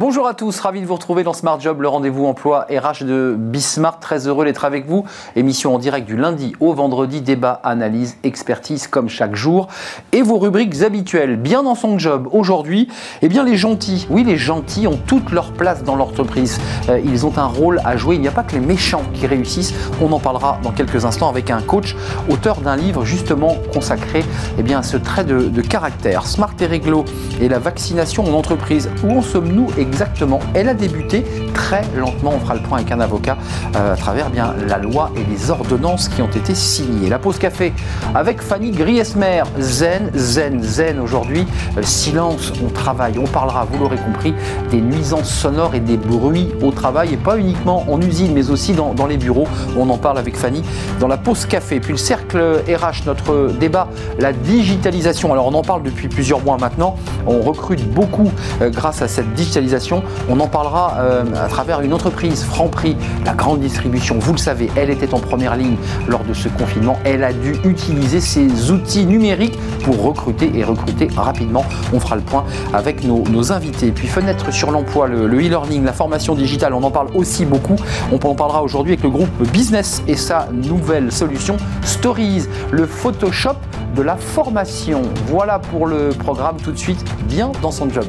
Bonjour à tous, ravi de vous retrouver dans Smart Job, le rendez-vous emploi RH de Bismart. Très heureux d'être avec vous. Émission en direct du lundi au vendredi, débat, analyse, expertise comme chaque jour. Et vos rubriques habituelles. Bien dans son job aujourd'hui, eh bien les gentils. Oui, les gentils ont toute leur place dans l'entreprise. Euh, ils ont un rôle à jouer. Il n'y a pas que les méchants qui réussissent. On en parlera dans quelques instants avec un coach, auteur d'un livre justement consacré eh bien, à ce trait de, de caractère. Smart et réglo et la vaccination en entreprise. Où en sommes-nous exactement. Elle a débuté très lentement. On fera le point avec un avocat euh, à travers bien la loi et les ordonnances qui ont été signées. La pause café avec Fanny Griesmer. Zen, zen, zen. Aujourd'hui, euh, silence, on travaille. On parlera, vous l'aurez compris, des nuisances sonores et des bruits au travail et pas uniquement en usine mais aussi dans, les bureaux. On en parle avec Fanny dans la pause café. Puis le cercle RH, notre débat, la digitalisation. Alors on en parle depuis plusieurs mois maintenant. On recrute beaucoup euh, grâce à cette digitalisation on en parlera euh, à travers une entreprise, Franprix, la grande distribution. Vous le savez, elle était en première ligne lors de ce confinement. Elle a dû utiliser ses outils numériques pour recruter et recruter rapidement. On fera le point avec nos, invités. Puis fenêtre sur l'emploi, le e-learning, la formation digitale, on en parle aussi beaucoup. On en parlera aujourd'hui avec le groupe Business et sa nouvelle solution Stories, le Photoshop de la formation. Voilà pour le programme tout de suite, bien dans son job.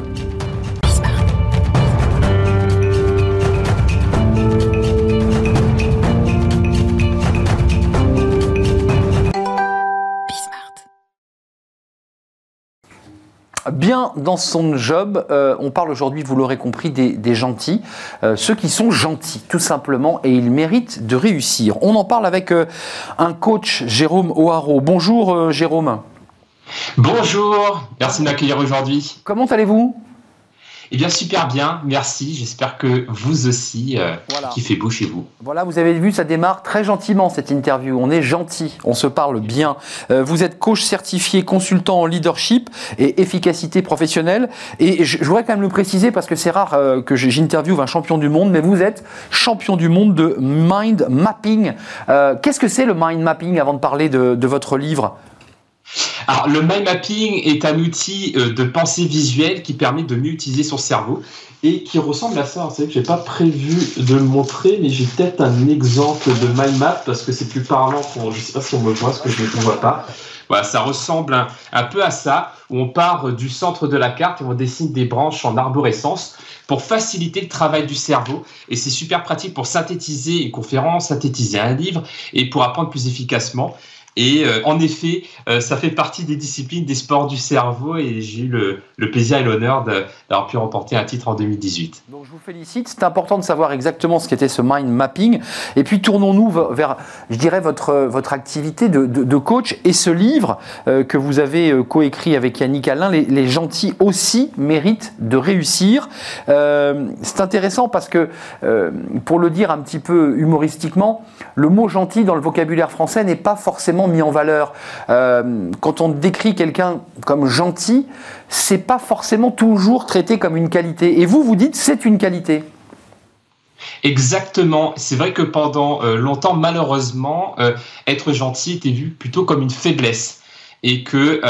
Bien dans son job, euh, on parle aujourd'hui, vous l'aurez compris, des, gentils, euh, ceux qui sont gentils, tout simplement, et ils méritent de réussir. On en parle avec euh, un coach, Jérôme O'Haraud. Bonjour Jérôme. Bonjour, merci de m'accueillir aujourd'hui. Comment allez-vous? Eh bien, super bien, merci. J'espère que vous aussi, euh, qui fait beau chez vous. Voilà, vous avez vu, ça démarre très gentiment cette interview. On est gentil, on se parle bien. Euh, vous êtes coach certifié, consultant en leadership et efficacité professionnelle. Et je, voudrais quand même le préciser parce que c'est rare euh, que j'interviewe un champion du monde, mais vous êtes champion du monde de mind mapping. Qu'est-ce que c'est le mind mapping avant de parler de, de votre livre? Alors, le mind mapping est un outil euh, de pensée visuelle qui permet de mieux utiliser son cerveau et qui ressemble à ça. Vous savez que j'ai pas prévu de le montrer, mais j'ai peut-être un exemple de mind map parce que c'est plus parlant pour, je sais pas si on me voit, ce que je ne vois pas. Voilà, ça ressemble un, peu à ça, où on part du centre de la carte et on dessine des branches en arborescence pour faciliter le travail du cerveau. Et c'est super pratique pour synthétiser une conférence, synthétiser un livre et pour apprendre plus efficacement. Et euh, en effet, euh, ça fait partie des disciplines des sports du cerveau et j'ai eu le, plaisir et l'honneur d'avoir pu remporter un titre en 2018. Donc je vous félicite, c'est important de savoir exactement ce qu'était ce mind mapping. Et puis tournons-nous vers, je dirais, votre, votre activité de, coach et ce livre euh, que vous avez coécrit avec Yannick Alain, les, gentils aussi méritent de réussir. c'est intéressant parce que, pour le dire un petit peu humoristiquement, le mot gentil dans le vocabulaire français n'est pas forcément mis en valeur. Euh, quand on décrit quelqu'un comme gentil, c'est pas forcément toujours traité comme une qualité. Et vous, vous dites c'est une qualité. Exactement. C'est vrai que pendant euh, longtemps, malheureusement, euh, être gentil était vu plutôt comme une faiblesse et que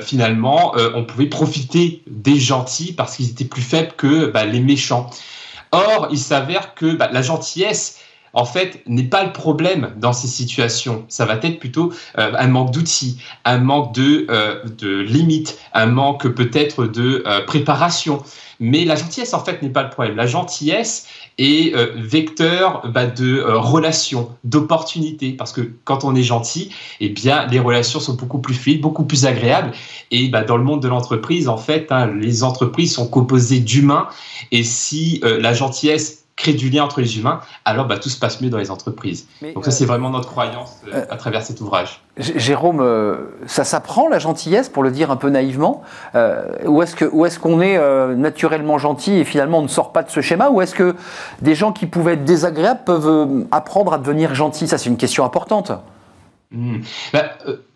finalement on pouvait profiter des gentils parce qu'ils étaient plus faibles que bah, les méchants. Or, il s'avère que bah, la gentillesse en fait, n'est pas le problème dans ces situations. Ça va être plutôt euh, un manque d'outils, un manque de, euh, de limites, un manque peut-être de euh, préparation. Mais la gentillesse, en fait, n'est pas le problème. La gentillesse est vecteur bah, de relations, d'opportunités. Parce que quand on est gentil, eh bien, les relations sont beaucoup plus fluides, beaucoup plus agréables. Et bah, dans le monde de l'entreprise, en fait, hein, les entreprises sont composées d'humains. Et si la gentillesse créer du lien entre les humains, alors bah, tout se passe mieux dans les entreprises. Donc ça, c'est euh, vraiment notre croyance euh, euh, à travers cet ouvrage. Jérôme, ça s'apprend la gentillesse, pour le dire un peu naïvement Ou est-ce qu'on est, qu'on est naturellement gentil et finalement on ne sort pas de ce schéma Ou est-ce que des gens qui pouvaient être désagréables peuvent apprendre à devenir gentils? Ça, c'est une question importante. Hmm. Bah,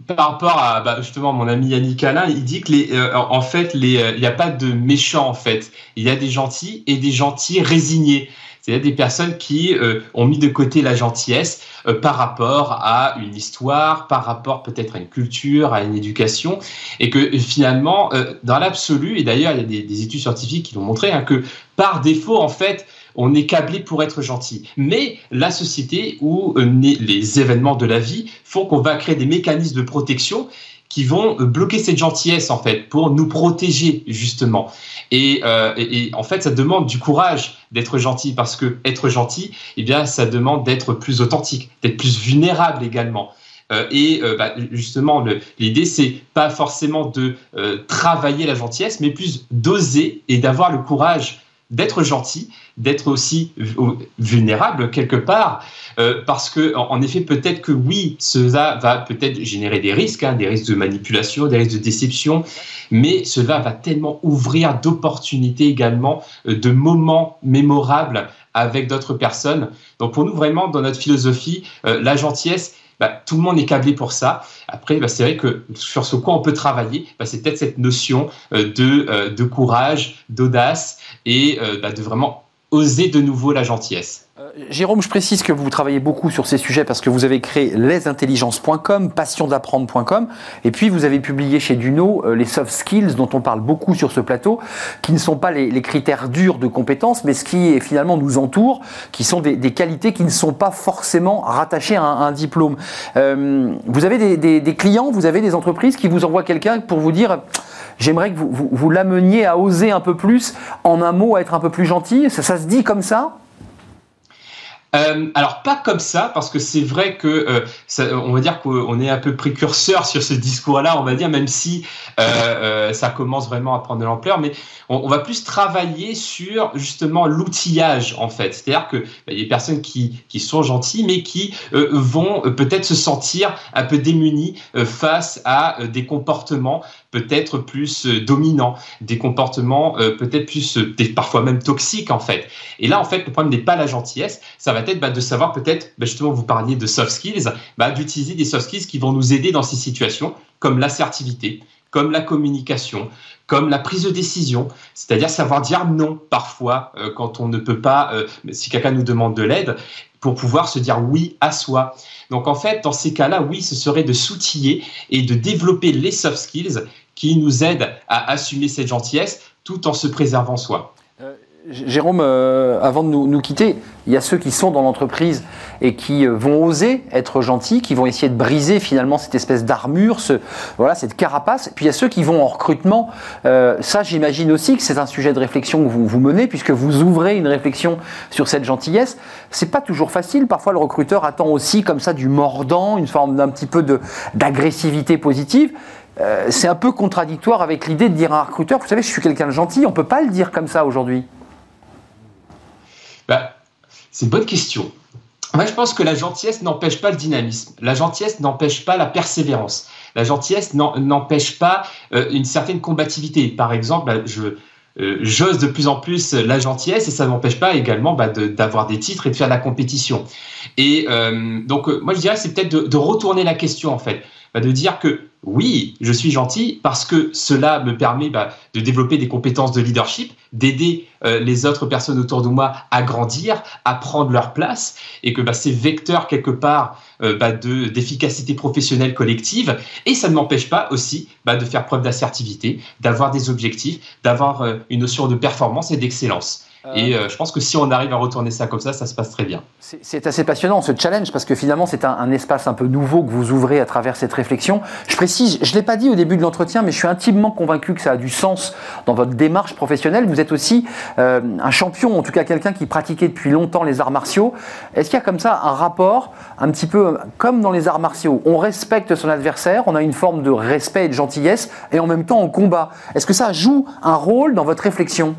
par rapport à bah, justement mon ami Yannick Alain, il dit que les, en fait, il n'y a pas de méchants en fait. Il y a des gentils et des gentils résignés. C'est-à-dire des personnes qui euh, ont mis de côté la gentillesse euh, par rapport à une histoire, par rapport peut-être à une culture, à une éducation, et que finalement, dans l'absolu, et d'ailleurs il y a des, études scientifiques qui l'ont montré, hein, que par défaut, en fait, on est câblé pour être gentil. Mais la société ou les événements de la vie font qu'on va créer des mécanismes de protection qui vont euh, bloquer cette gentillesse en fait pour nous protéger justement. Euh, et, en fait, ça demande du courage d'être gentil parce que être gentil, eh bien, ça demande d'être plus authentique, d'être plus vulnérable également. Euh, et bah, justement, l'idée, c'est pas forcément de travailler la gentillesse, mais plus d'oser et d'avoir le courage d'être gentil, d'être aussi vulnérable quelque part, euh, parce que en, effet peut-être que oui, cela va peut-être générer des risques, hein, des risques de manipulation, des risques de déception, mais cela va tellement ouvrir d'opportunités également, euh, de moments mémorables avec d'autres personnes. Donc pour nous vraiment dans notre philosophie, euh, la gentillesse bah, tout le monde est câblé pour ça. Après, bah, c'est vrai que sur ce quoi on peut travailler, bah, c'est peut-être cette notion euh, de, euh, de courage, d'audace et euh, bah, de vraiment oser de nouveau la gentillesse. Jérôme, je précise que vous travaillez beaucoup sur ces sujets parce que vous avez créé lesintelligences.com, passiondapprendre.com, et puis vous avez publié chez Duno les soft skills dont on parle beaucoup sur ce plateau, qui ne sont pas les, critères durs de compétences, mais ce qui finalement nous entoure, qui sont des, qualités qui ne sont pas forcément rattachées à un, diplôme. vous avez des, clients, vous avez des entreprises qui vous envoient quelqu'un pour vous dire j'aimerais que vous, l'ameniez à oser un peu plus, en un mot, à être un peu plus gentil. Ça se dit comme ça? Euh, alors pas comme ça, parce que c'est vrai que euh, on va dire qu'on est un peu précurseur sur ce discours-là, on va dire, même si euh, ça commence vraiment à prendre de l'ampleur, mais on, va plus travailler sur justement l'outillage en fait. C'est-à-dire que bah, il y a des personnes qui, sont gentilles, mais qui vont peut-être se sentir un peu démunies face à des comportements peut-être plus dominants, des comportements peut-être plus, parfois même toxiques en fait. Et là en fait, le problème n'est pas la gentillesse, ça va bah, de savoir peut-être, bah, justement, vous parliez de soft skills, bah, d'utiliser des soft skills qui vont nous aider dans ces situations, comme l'assertivité, comme la communication, comme la prise de décision, c'est-à-dire savoir dire non parfois euh, quand on ne peut pas, euh, si quelqu'un nous demande de l'aide, pour pouvoir se dire oui à soi. Donc en fait, dans ces cas-là, oui, ce serait de s'outiller et de développer les soft skills qui nous aident à assumer cette gentillesse tout en se préservant soi. Jérôme, euh, avant de nous, quitter, il y a ceux qui sont dans l'entreprise et qui euh, vont oser être gentils, qui vont essayer de briser finalement cette espèce d'armure, ce, voilà, cette carapace. Puis il y a ceux qui vont en recrutement. Euh, ça, j'imagine aussi que c'est un sujet de réflexion que vous, vous menez, puisque vous ouvrez une réflexion sur cette gentillesse. C'est pas toujours facile. Parfois, le recruteur attend aussi comme ça du mordant, une forme d'un petit peu d'agressivité positive. c'est un peu contradictoire avec l'idée de dire à un recruteur, vous savez, je suis quelqu'un de gentil, on peut pas le dire comme ça aujourd'hui. Bah, c'est une bonne question. Moi, je pense que la gentillesse n'empêche pas le dynamisme. La gentillesse n'empêche pas la persévérance. La gentillesse n'empêche pas euh, une certaine combativité. Par exemple, bah, je, euh, j'ose de plus en plus la gentillesse et ça ne m'empêche pas également bah, d'avoir des titres et de faire de la compétition. Et euh, donc, moi, je dirais, c'est peut-être de, retourner la question, en fait. De dire que oui, je suis gentil parce que cela me permet de développer des compétences de leadership, d'aider euh, les autres personnes autour de moi à grandir, à prendre leur place, et que bah, c'est vecteur quelque part euh, d'efficacité professionnelle collective. Et ça ne m'empêche pas aussi de faire preuve d'assertivité, d'avoir des objectifs, d'avoir euh, une notion de performance et d'excellence. Et euh, je pense que si on arrive à retourner ça comme ça, ça se passe très bien. C'est assez passionnant ce challenge parce que finalement c'est un, espace un peu nouveau que vous ouvrez à travers cette réflexion. Je précise, je ne l'ai pas dit au début de l'entretien, mais je suis intimement convaincu que ça a du sens dans votre démarche professionnelle. Vous êtes aussi euh, un champion, en tout cas quelqu'un qui pratiquait depuis longtemps les arts martiaux. Est-ce qu'il y a comme ça un rapport un petit peu comme dans les arts martiaux On respecte son adversaire, on a une forme de respect et de gentillesse et en même temps on combat. Est-ce que ça joue un rôle dans votre réflexion?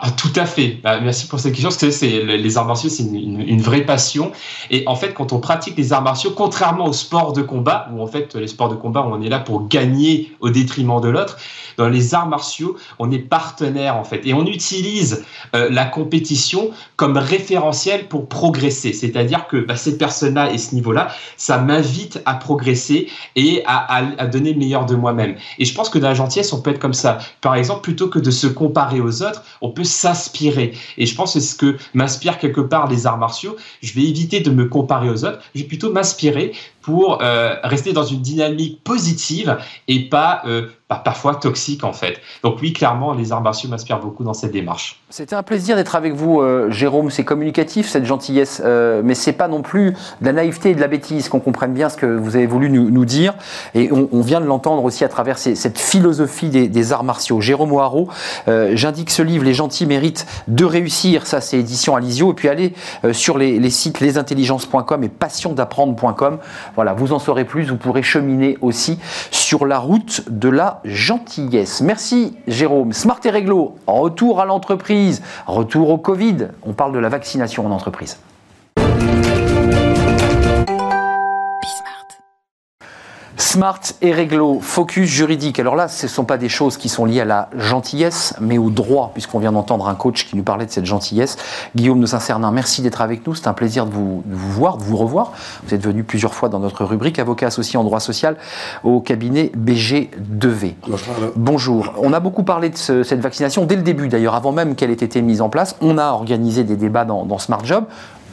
Ah, tout à fait. Bah, merci pour cette question. Parce que c'est les arts martiaux, c'est une, vraie passion. Et en fait, quand on pratique les arts martiaux, contrairement aux sports de combat, où en fait les sports de combat, on est là pour gagner au détriment de l'autre. Dans les arts martiaux, on est partenaire en fait, et on utilise euh, la compétition comme référentiel pour progresser. C'est-à-dire que bah, cette personne-là et ce niveau-là, ça m'invite à progresser et à, à donner le meilleur de moi-même. Et je pense que dans la gentillesse, on peut être comme ça. Par exemple, plutôt que de se comparer aux autres, on peut s'inspirer. Et je pense que c'est ce que m'inspire quelque part les arts martiaux. Je vais éviter de me comparer aux autres. Je vais plutôt m'inspirer pour euh, rester dans une dynamique positive et pas, euh, parfois toxique en fait. Donc oui, clairement, les arts martiaux m'inspirent beaucoup dans cette démarche. C'était un plaisir d'être avec vous, euh, Jérôme. C'est communicatif cette gentillesse, euh, mais c'est pas non plus de la naïveté et de la bêtise. Qu'on comprenne bien ce que vous avez voulu nous, dire, et on, vient de l'entendre aussi à travers cette philosophie des, arts martiaux. Jérôme Oaro, euh, j'indique ce livre, Les gentils méritent de réussir. Ça, c'est édition Alizio. Et puis allez sur les, les sites lesintelligences.com et passiondapprendre.com voilà, vous en saurez plus, vous pourrez cheminer aussi sur la route de la gentillesse. Merci Jérôme. Smart et Réglo, retour à l'entreprise, retour au Covid. On parle de la vaccination en entreprise. Smart et réglo, focus juridique. Alors là, ce ne sont pas des choses qui sont liées à la gentillesse, mais au droit, puisqu'on vient d'entendre un coach qui nous parlait de cette gentillesse. Guillaume de Saint-Cernin, merci d'être avec nous. C'est un plaisir de vous, voir, de vous revoir. Vous êtes venu plusieurs fois dans notre rubrique, avocat associé en droit social au cabinet BG2V. Bonjour. On a beaucoup parlé de cette vaccination dès le début, d'ailleurs, avant même qu'elle ait été mise en place. On a organisé des débats dans, dans Smart Job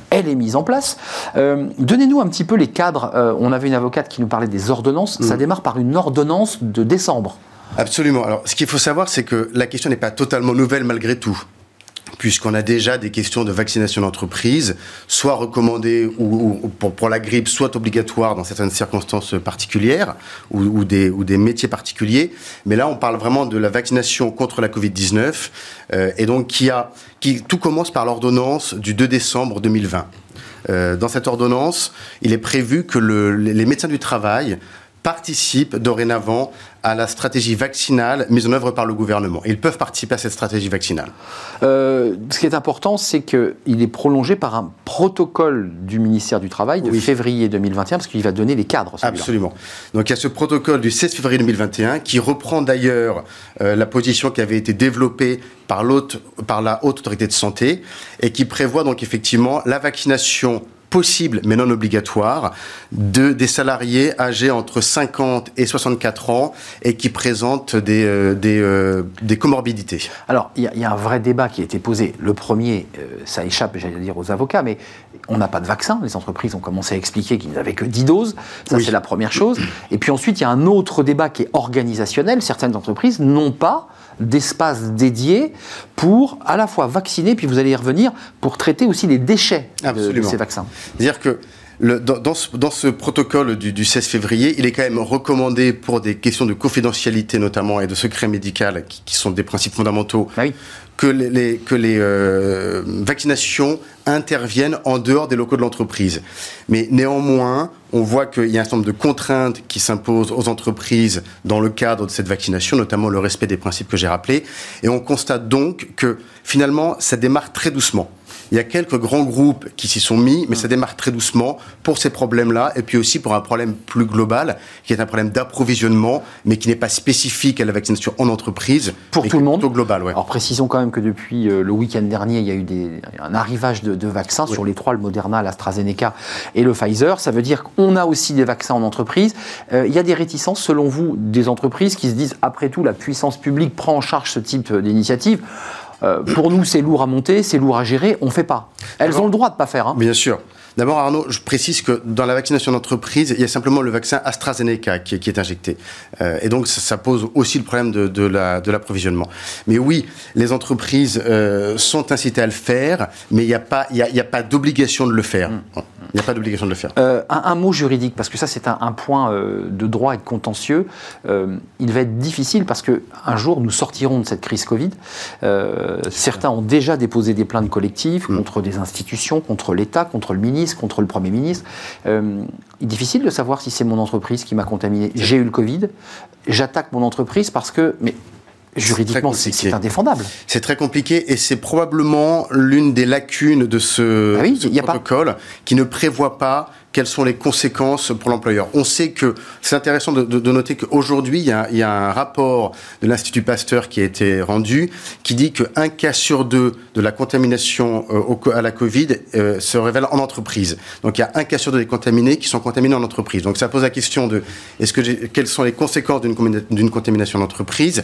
elle est mise en place. Euh, donnez-nous un petit peu les cadres. Euh, on avait une avocate qui nous parlait des ordonnances. Ça mm. démarre par une ordonnance de décembre. Absolument. Alors, ce qu'il faut savoir, c'est que la question n'est pas totalement nouvelle malgré tout puisqu'on a déjà des questions de vaccination d'entreprise, soit recommandées ou, pour, la grippe, soit obligatoires dans certaines circonstances particulières ou, des, des métiers particuliers. Mais là, on parle vraiment de la vaccination contre la Covid-19 euh, et donc qui a, qui, tout commence par l'ordonnance du 2 décembre 2020. Euh, dans cette ordonnance, il est prévu que le, les médecins du travail participent dorénavant à la stratégie vaccinale mise en œuvre par le gouvernement. Ils peuvent participer à cette stratégie vaccinale. Euh, ce qui est important, c'est qu'il est prolongé par un protocole du ministère du Travail de février 2021, parce qu'il va donner les cadres. Absolument. Donc il y a ce protocole du 16 février 2021 qui reprend d'ailleurs euh, la position qui avait été développée par, par la Haute Autorité de Santé et qui prévoit donc effectivement la vaccination possible mais non obligatoire de des salariés âgés entre 50 et 64 ans et qui présentent des, euh, des, euh, des, comorbidités. Alors, il y, a un vrai débat qui a été posé. Le premier, euh, ça échappe, j'allais dire, aux avocats, mais on n'a pas de vaccin. Les entreprises ont commencé à expliquer qu'ils n'avaient que 10 doses. Ça, c'est la première chose. Et puis ensuite, il y a un autre débat qui est organisationnel. Certaines entreprises n'ont pas d'espace dédié pour à la fois vacciner, puis vous allez y revenir, pour traiter aussi les déchets de, ces vaccins. C'est-à-dire que le, dans, ce, protocole du, 16 février, il est quand même recommandé pour des questions de confidentialité notamment et de secret médical, qui, sont des principes fondamentaux, ah que les, euh, vaccinations interviennent en dehors des locaux de l'entreprise. Mais néanmoins, on voit qu'il y a un certain nombre de contraintes qui s'imposent aux entreprises dans le cadre de cette vaccination, notamment le respect des principes que j'ai rappelés. Et on constate donc que finalement, ça démarre très doucement. Il y a quelques grands groupes qui s'y sont mis, mais ça démarre très doucement pour ces problèmes-là, et puis aussi pour un problème plus global, qui est un problème d'approvisionnement, mais qui n'est pas spécifique à la vaccination en entreprise. Pour tout le monde global, Alors précisons quand même que depuis euh, le week-end dernier, il y a eu des, un arrivage de, vaccins sur les trois, le Moderna, l'AstraZeneca et le Pfizer. Ça veut dire qu'on a aussi des vaccins en entreprise. Euh, il y a des réticences, selon vous, des entreprises qui se disent, après tout, la puissance publique prend en charge ce type d'initiative. Euh, pour nous, c'est lourd à monter, c'est lourd à gérer, on ne fait pas. Elles ont le droit de ne pas faire. Hein. Bien sûr. D'abord, Arnaud, je précise que dans la vaccination d'entreprise, il y a simplement le vaccin AstraZeneca qui, est injecté. Euh, et donc, ça, pose aussi le problème de, l'approvisionnement. Mais oui, les entreprises euh, sont incitées à le faire, mais il n'y a pas, pas d'obligation de le faire. Mmh. Il n'y a pas d'obligation de le faire. Euh, un, mot juridique, parce que ça c'est un, point de droit et de contentieux. il va être difficile parce que un jour nous sortirons de cette crise Covid. certains ont déjà déposé des plaintes collectives mmh. contre des institutions, contre l'État, contre le ministre contre le Premier ministre. Euh, il est difficile de savoir si c'est mon entreprise qui m'a contaminé. J'ai eu le Covid, j'attaque mon entreprise parce que... Mais juridiquement, c'est indéfendable. C'est très compliqué et c'est probablement l'une des lacunes de ce, ah protocole qui ne prévoit pas quelles sont les conséquences pour l'employeur. On sait que c'est intéressant de, noter qu'aujourd'hui, il, y a un rapport de l'Institut Pasteur qui a été rendu qui dit qu'un cas sur deux de la contamination euh, à la Covid euh, se révèle en entreprise. Donc il y a un cas sur deux des contaminés qui sont contaminés en entreprise. Donc ça pose la question de quelles sont les conséquences d'une contamination d'entreprise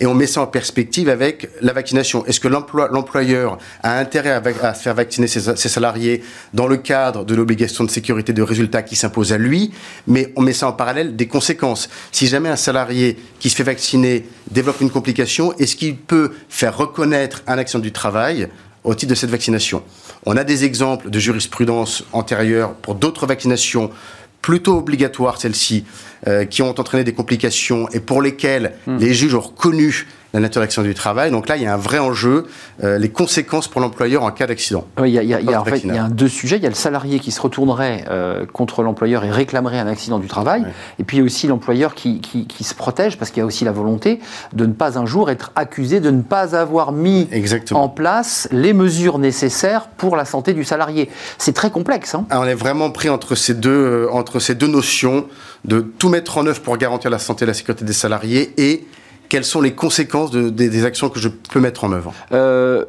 Et on met ça en perspective avec la vaccination. Est-ce que l'employeur a intérêt à, faire vacciner ses salariés dans le cadre de l'obligation de sécurité de résultats qui s'impose à lui, mais on met ça en parallèle des conséquences. Si jamais un salarié qui se fait vacciner développe une complication, est-ce qu'il peut faire reconnaître un accident du travail au titre de cette vaccination? On a des exemples de jurisprudence antérieure pour d'autres vaccinations plutôt obligatoires, celles-ci, euh, qui ont entraîné des complications et pour lesquelles hmm. les juges ont reconnu la nature d'accident du travail. Donc là, il y a un vrai enjeu, euh, les conséquences pour l'employeur en cas d'accident. Oui, il y a, il y a, en fait, il y a deux sujets. Il y a le salarié qui se retournerait euh, contre l'employeur et réclamerait un accident du travail. Et puis il y a aussi l'employeur qui, qui, qui, se protège parce qu'il y a aussi la volonté de ne pas un jour être accusé de ne pas avoir mis Exactement. en place les mesures nécessaires pour la santé du salarié. C'est très complexe. Hein ah, on est vraiment pris entre ces deux, euh, entre ces deux notions de tout mettre en œuvre pour garantir la santé et la sécurité des salariés et quelles sont les conséquences des, actions que je peux mettre en œuvre? Euh,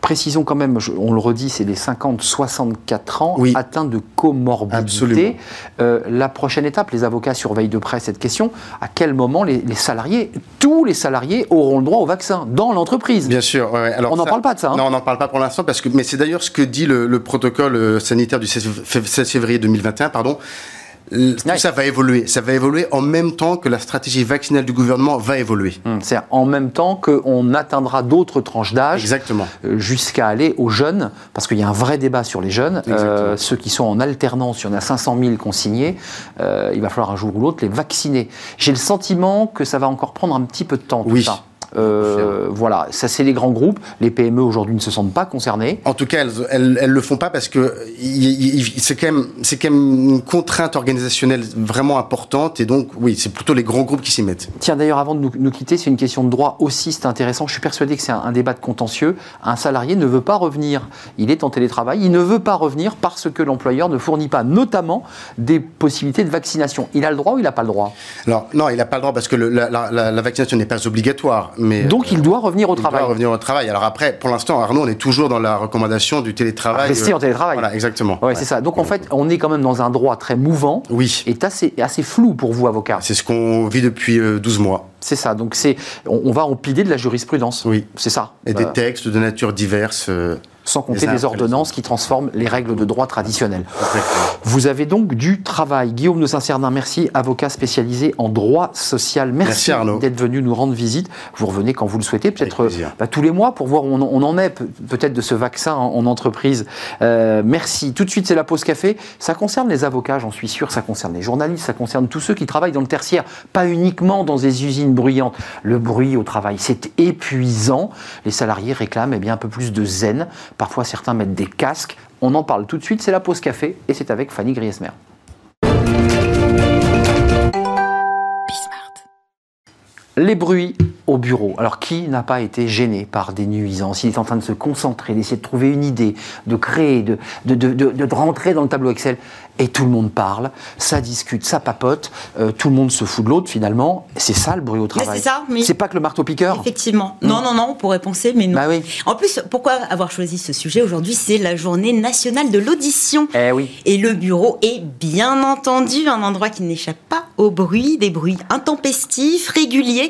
Précisons quand même, on le redit, c'est des 50-64 ans atteints de comorbidité. Euh, la prochaine étape, les avocats surveillent de près cette question. À quel moment les, salariés, tous les salariés, auront le droit au vaccin? Dans l'entreprise Bien sûr. Alors on n'en parle pas de ça. Hein. non, on n'en parle pas pour l'instant, parce que, mais c'est d'ailleurs ce que dit le, le protocole euh, sanitaire du 16 février 2021. Pardon tout ça va évoluer. Ça va évoluer en même temps que la stratégie vaccinale du gouvernement va évoluer. Hum, c'est en même temps qu'on atteindra d'autres tranches d'âge. Exactement. Euh, jusqu'à aller aux jeunes, parce qu'il y a un vrai débat sur les jeunes. Euh, ceux qui sont en alternance, il y en a 500 000 consignés. Euh, il va falloir un jour ou l'autre les vacciner. J'ai le sentiment que ça va encore prendre un petit peu de temps. Tout oui. Ça. Euh, voilà, ça c'est les grands groupes. Les PME aujourd'hui ne se sentent pas concernés. En tout cas, elles, elles, le font pas parce que c'est quand même c'est quand même une contrainte organisationnelle vraiment importante et donc oui, c'est plutôt les grands groupes qui s'y mettent. Tiens, d'ailleurs, avant de nous, quitter, c'est une question de droit aussi, c'est intéressant. Je suis persuadé que c'est un, débat de contentieux. Un salarié ne veut pas revenir. Il est en télétravail, il ne veut pas revenir parce que l'employeur ne fournit pas, notamment des possibilités de vaccination. Il a le droit ou il n'a pas le droit? Alors non, il n'a pas le droit parce que la, la vaccination n'est pas obligatoire. Donc il doit revenir au il travail. Doit revenir au travail. Alors après, pour l'instant, Arnaud, on est toujours dans la recommandation du télétravail. Rester en télétravail. Voilà, exactement. Ouais, c'est ça. Donc en fait, on est quand même dans un droit très mouvant. Oui. Et assez, assez flou pour vous, avocat. C'est ce qu'on vit depuis 12 euh, mois. C'est ça. Donc c'est, on, va empiler de la jurisprudence. Oui. C'est ça. Et des textes de nature diverse. Euh, sans compter les, ordonnances qui transforment les règles de droit traditionnelles. Vous avez donc du travail. Guillaume de Saint-Cernin, merci, avocat spécialisé en droit social. Merci, d'être venu nous rendre visite. Vous revenez quand vous le souhaitez, peut-être bah, tous les mois pour voir où on, en est, peut-être de ce vaccin en, entreprise. Euh, merci. Tout de suite, c'est la pause café. Ça concerne les avocats, j'en suis sûr, ça concerne les journalistes, ça concerne tous ceux qui travaillent dans le tertiaire, pas uniquement dans des usines bruyantes. Le bruit au travail, c'est épuisant. Les salariés réclament eh bien, un peu plus de zen Parfois, certains mettent des casques. On en parle tout de suite. C'est la pause café et c'est avec Fanny Griesmer. Les bruits au bureau. Alors qui n'a pas été gêné par des nuisances? Il est en train de se concentrer, d'essayer de trouver une idée, de créer, de, de, de, de, rentrer dans le tableau Excel et tout le monde parle, ça discute, ça papote, euh, tout le monde se fout de l'autre finalement. C'est ça le bruit au travail. C'est ça, C'est pas que le marteau piqueur? Effectivement. Non, non, non, on pourrait penser, mais non. Bah oui. En plus, pourquoi avoir choisi ce sujet aujourd'hui? C'est la journée nationale de l'audition. Eh oui. Et le bureau est bien entendu un endroit qui n'échappe pas au bruit, des bruits intempestifs, réguliers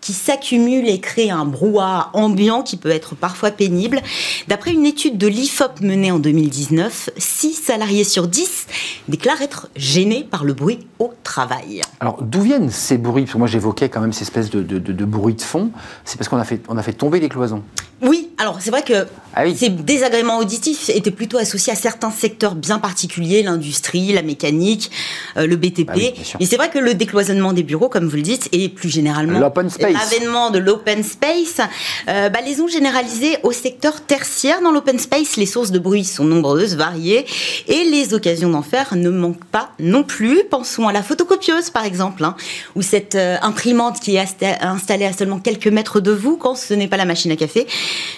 qui s'accumulent et créent un brouhaha ambiant qui peut être parfois pénible. D'après une étude de l'IFOP menée en 2019, 6 salariés sur 10 déclare être gêné par le bruit au travail. Alors d'où viennent ces bruits? Parce que moi j'évoquais quand même ces espèces de, de, bruits de fond. C'est parce qu'on a fait, on a fait tomber les cloisons. Oui, alors c'est vrai que ah ces désagréments auditifs étaient plutôt associés à certains secteurs bien particuliers, l'industrie, la mécanique, euh, le BTP. Ah Et c'est vrai que le décloisonnement des bureaux, comme vous le dites, et plus généralement l'avènement de l'open space, euh, bah, les ont généralisés au secteur tertiaire. Dans l'open space, les sources de bruit sont nombreuses, variées, et les occasions d'en faire ne manquent pas non plus. Pensons à la photocopieuse, par exemple, hein, ou cette euh, imprimante qui est installée à seulement quelques mètres de vous quand ce n'est pas la machine à café.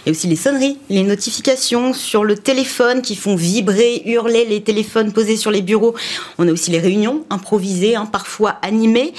Et aussi les sonneries, les les notifications sur le téléphone qui font vibrer, hurler les téléphones posés sur les bureaux. On a aussi les réunions improvisées, hein, parfois animées.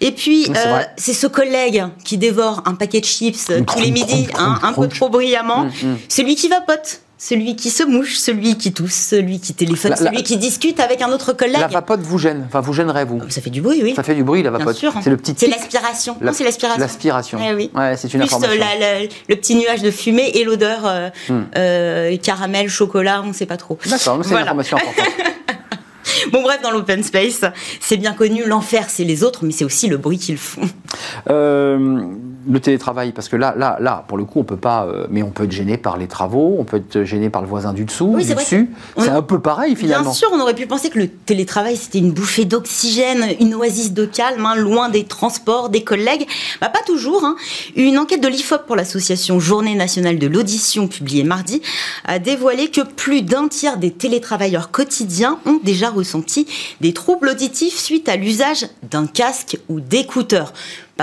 Et puis, euh, c'est ce collègue qui dévore un paquet de chips tous les midis, hein, un peu trop bruyamment. Mm, mm. Celui qui vapote celui qui se mouche, celui qui tousse, celui qui téléphone, celui qui discute avec un autre collègue. La vapote vous gêne, enfin vous gênerait vous Ça fait du bruit, oui. Ça fait du bruit la vapote. C'est le petit. C'est l'aspiration. Non, c'est l'aspiration. L'aspiration. Eh oui. Ouais, c'est une Plus information. Euh, le petit nuage de fumée et l'odeur euh, hmm. euh, caramel, chocolat, on ne sait pas trop. D'accord, c'est une information importante. Bon, bref, dans l'open space, c'est bien connu, l'enfer, c'est les autres, mais c'est aussi le bruit qu'ils font. Euh, le télétravail, parce que là, là, là, pour le coup, on peut pas, euh, mais on peut être gêné par les travaux, on peut être gêné par le voisin du dessous, du dessus. C'est un peu pareil finalement. Bien sûr, on aurait pu penser que le télétravail c'était une bouffée d'oxygène, une oasis de calme, hein, loin des transports, des collègues. Bah, pas toujours. Hein. Une enquête de l'IFOP pour l'association Journée nationale de l'audition, publiée mardi, a dévoilé que plus d'un tiers des télétravailleurs quotidiens ont déjà ressenti des troubles auditifs suite à l'usage d'un casque ou d'écouteurs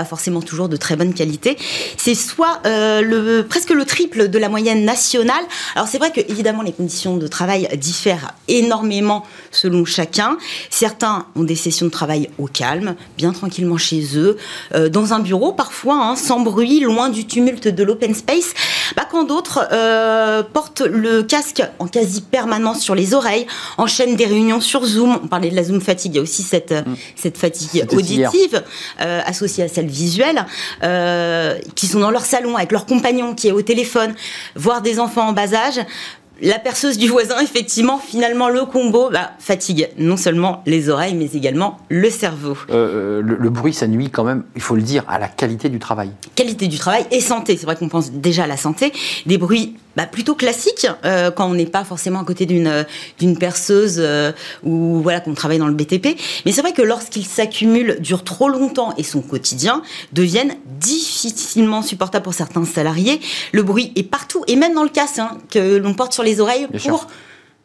pas forcément toujours de très bonne qualité. C'est soit euh, le, presque le triple de la moyenne nationale. Alors c'est vrai que évidemment les conditions de travail diffèrent énormément selon chacun. Certains ont des sessions de travail au calme, bien tranquillement chez eux, euh, dans un bureau parfois, hein, sans bruit, loin du tumulte de l'open space. Bah, quand d'autres euh, portent le casque en quasi permanence sur les oreilles, enchaînent des réunions sur Zoom. On parlait de la Zoom fatigue, il y a aussi cette, mm. cette fatigue auditive associée à cette visuels, euh, qui sont dans leur salon avec leur compagnon qui est au téléphone, voir des enfants en bas âge, la perceuse du voisin, effectivement, finalement, le combo bah, fatigue non seulement les oreilles, mais également le cerveau. Euh, le, le, bruit, ça nuit quand même, il faut le dire, à la qualité du travail. Qualité du travail et santé. C'est vrai qu'on pense déjà à la santé. Des bruits bah, plutôt classique euh, quand on n'est pas forcément à côté d'une euh, d'une perceuse euh, ou voilà qu'on travaille dans le BTP. Mais c'est vrai que lorsqu'ils s'accumulent, durent trop longtemps et son quotidien deviennent difficilement supportables pour certains salariés. Le bruit est partout et même dans le casque hein, que l'on porte sur les oreilles pour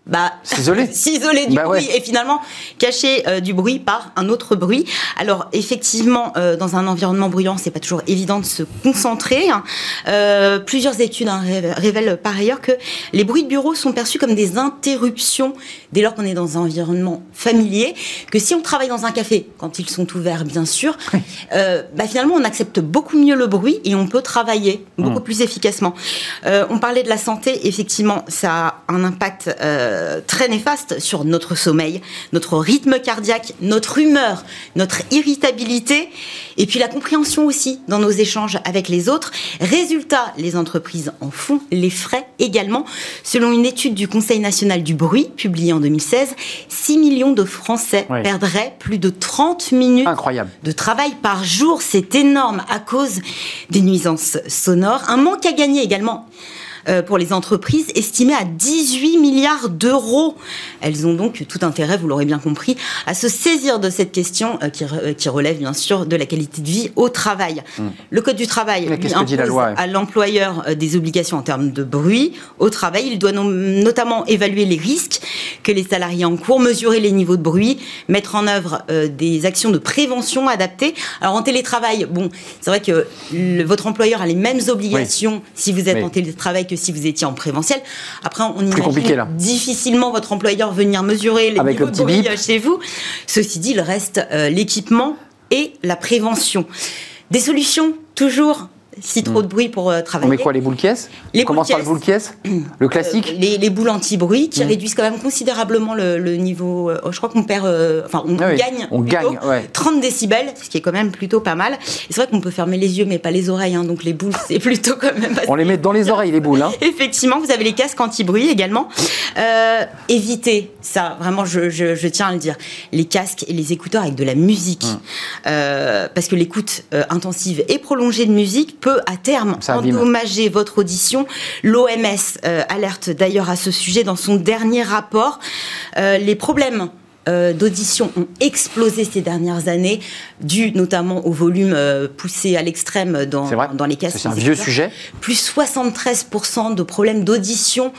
bah, s'isoler. s'isoler du bah bruit et finalement cacher euh, du bruit par un autre bruit. Alors effectivement, euh, dans un environnement bruyant, c'est pas toujours évident de se concentrer. Hein. Euh, plusieurs études hein, révèlent par ailleurs que les bruits de bureau sont perçus comme des interruptions dès lors qu'on est dans un environnement familier. Que si on travaille dans un café, quand ils sont ouverts bien sûr, bah, finalement on accepte beaucoup mieux le bruit et on peut travailler beaucoup mmh. plus efficacement. on parlait de la santé, effectivement, ça a un impact euh, très néfaste sur notre sommeil, notre rythme cardiaque, notre humeur, notre irritabilité, et puis la compréhension aussi dans nos échanges avec les autres. Résultat, les entreprises en font les frais également. Selon une étude du Conseil national du bruit, publiée en 2016, 6 millions de Français perdraient plus de 30 minutes de travail par jour. C'est énorme à cause des nuisances sonores. Un manque à gagner également euh, pour les entreprises, estimées à 18 milliards d'euros. Elles ont donc tout intérêt, vous l'aurez bien compris, à se saisir de cette question euh, euh, qui, relève bien sûr de la qualité de vie au travail. Hmm. Le Code du travail impose à l'employeur des obligations en termes de bruit au travail. Il doit notamment évaluer les risques que les salariés encourent, mesurer les niveaux de bruit, mettre en œuvre des actions de prévention adaptées. Alors en télétravail, bon, c'est vrai que votre employeur a les mêmes obligations si vous êtes en télétravail que si vous étiez en présentiel. Après, on imagine difficilement votre employeur venir mesurer les niveaux de bruit chez vous. Ceci dit, il reste euh, l'équipement et la prévention. Des solutions toujours si trop de bruit pour euh, travailler. On met quoi les boules caisses les On commence par le boule caisse Le classique euh, les, boules anti-bruit qui mm. réduisent quand même considérablement le, niveau. Euh, je crois qu'on perd. Enfin, on, ah gagne. On gagne, 30 décibels, ce qui est quand même plutôt pas mal. C'est vrai qu'on peut fermer les yeux, mais pas les oreilles. Hein, donc les boules, c'est plutôt quand même. on les met dans les oreilles, les boules. Hein. Effectivement, vous avez les casques anti-bruit également. évitez ça, vraiment, je, tiens à le dire. Les casques et les écouteurs avec de la musique. Mm. parce que l'écoute intensive et prolongée de musique peut à terme endommager votre audition. L'OMS euh, alerte d'ailleurs à ce sujet dans son dernier rapport. Euh, les problèmes euh, d'audition ont explosé ces dernières années, dû notamment au volume poussé à l'extrême dans, dans les casques. C'est un vieux sujet. Plus 73% de problèmes d'audition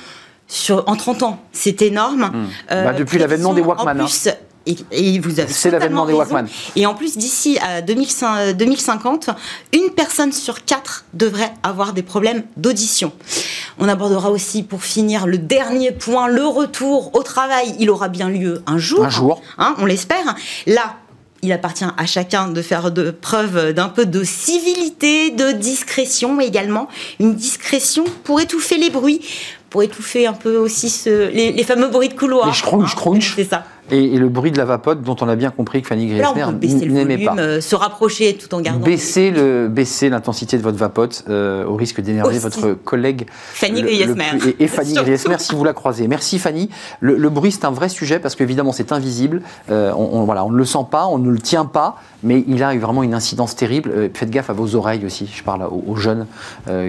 sur, en 30 ans. C'est énorme. Hmm. Bah, depuis l'avènement des Walkman. En hein. Et, vous avez C'est l'avènement des Walkman. Et en plus, d'ici à 2050, une personne sur quatre devrait avoir des problèmes d'audition. On abordera aussi, pour finir, le dernier point, le retour au travail. Il aura bien lieu un jour. Un jour. Hein, on l'espère. Là, il appartient à chacun de faire de preuve d'un peu de civilité, de discrétion également. Une discrétion pour étouffer les bruits, pour étouffer un peu aussi les, fameux bruits de couloir. Les scrunch, crunch. C'est ça. Et, le bruit de la vapote dont on a bien compris que Fanny Griesmer n'aimait pas. Euh, se rapprocher tout en gardant. Baisser le baisser l'intensité de votre vapote euh, au risque d'énerver votre collègue Fanny Griesmer. Et, Fanny Griesmer si vous la croisez. Merci Fanny. Le, bruit c'est un vrai sujet parce qu'évidemment c'est invisible. Euh, on, voilà, on ne le sent pas, on ne le tient pas, mais il a vraiment une incidence terrible. faites gaffe à vos oreilles aussi. Je parle aux, jeunes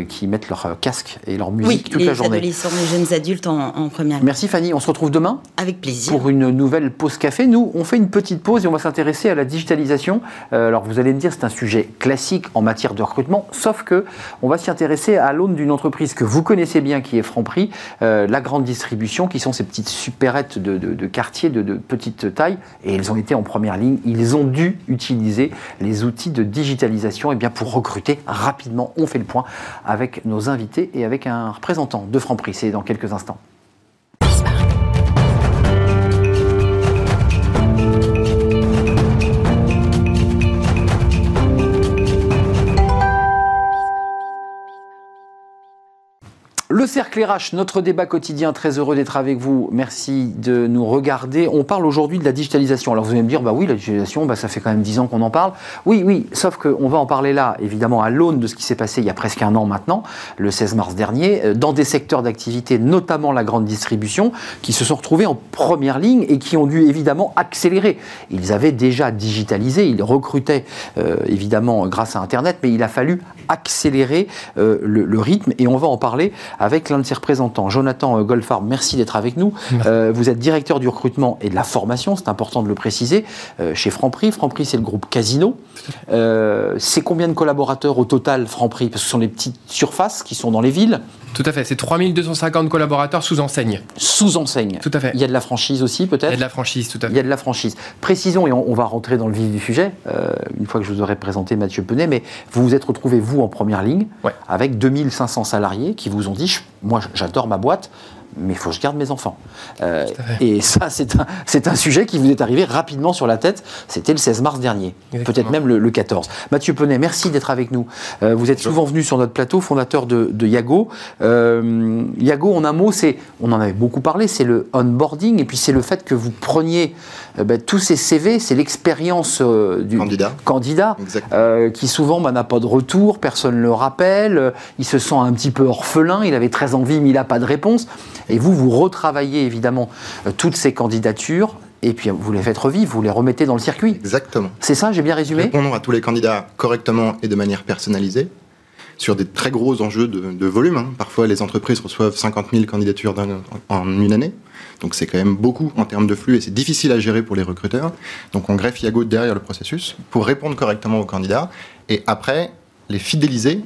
qui mettent leur casque et leur musique toute la journée. Les adolescents, les jeunes adultes en, en première. Merci Fanny. On se retrouve demain. Avec plaisir. Pour une nouvelle pause café. Nous, on fait une petite pause et on va s'intéresser à la digitalisation. Euh, alors vous allez me dire, c'est un sujet classique en matière de recrutement, sauf que on va s'y intéresser à l'aune d'une entreprise que vous connaissez bien, qui est Franprix, euh, la grande distribution, qui sont ces petites supérettes de, de, quartier de, de, petite taille, et ils ont été en première ligne. Ils ont dû utiliser les outils de digitalisation et eh bien, pour recruter rapidement. On fait le point avec nos invités et avec un représentant de Franprix. C'est dans quelques instants. Le cercle RH, notre débat quotidien, très heureux d'être avec vous. Merci de nous regarder. On parle aujourd'hui de la digitalisation. Alors vous allez me dire, bah oui, la digitalisation, bah, ça fait quand même 10 ans qu'on en parle. Oui, oui, sauf qu'on va en parler là, évidemment, à l'aune de ce qui s'est passé il y a presque un an maintenant, le 16 mars dernier, euh, dans des secteurs d'activité, notamment la grande distribution, qui se sont retrouvés en première ligne et qui ont dû évidemment accélérer. Ils avaient déjà digitalisé, ils recrutaient euh, évidemment grâce à Internet, mais il a fallu accélérer euh, le, le, rythme et on va en parler avec l'un de ses représentants, Jonathan euh, Golfard. Merci d'être avec nous. Euh, vous êtes directeur du recrutement et de la formation, c'est important de le préciser, euh, chez Franprix. Franprix, c'est le groupe Casino. c'est combien de collaborateurs au total, Franprix? Parce que ce sont les petites surfaces qui sont dans les villes. Tout à fait, c'est 3250 collaborateurs sous enseigne. Sous enseigne. Tout à fait. Il y a de la franchise aussi, peut-être Il y a de la franchise, tout à fait. Il y a de la franchise. Précisons, et on, va rentrer dans le vif du sujet, une fois que je vous aurai présenté Mathieu Penet, mais vous vous êtes retrouvé, vous, en première ligne, avec 2500 salariés qui vous ont dit moi j'adore ma boîte, mais il faut que je garde mes enfants. Euh, et ça, c'est un, un, sujet qui vous est arrivé rapidement sur la tête. C'était le 16 mars dernier, peut-être même le, 14. Mathieu Penet, merci d'être avec nous. Euh, vous êtes souvent venu sur notre plateau, fondateur de, de Yago. Euh, Yago, en un mot, c'est, on en avait beaucoup parlé, c'est le onboarding, et puis c'est le fait que vous preniez ben, tous ces CV, c'est l'expérience du candidat, candidat qui souvent ben, n'a pas de retour, personne ne le rappelle, il se sent un petit peu orphelin, il avait très envie, mais il n'a pas de réponse. Et vous, vous retravaillez évidemment euh, toutes ces candidatures et puis vous les faites revivre, vous les remettez dans le circuit. Exactement. C'est ça, j'ai bien résumé? Répondons à tous les candidats correctement et de manière personnalisée sur des très gros enjeux de, volume. Hein. Parfois, les entreprises reçoivent 50 000 candidatures en une année. Donc c'est quand même beaucoup en termes de flux et c'est difficile à gérer pour les recruteurs. Donc on greffe Yago derrière le processus pour répondre correctement aux candidats et après les fidéliser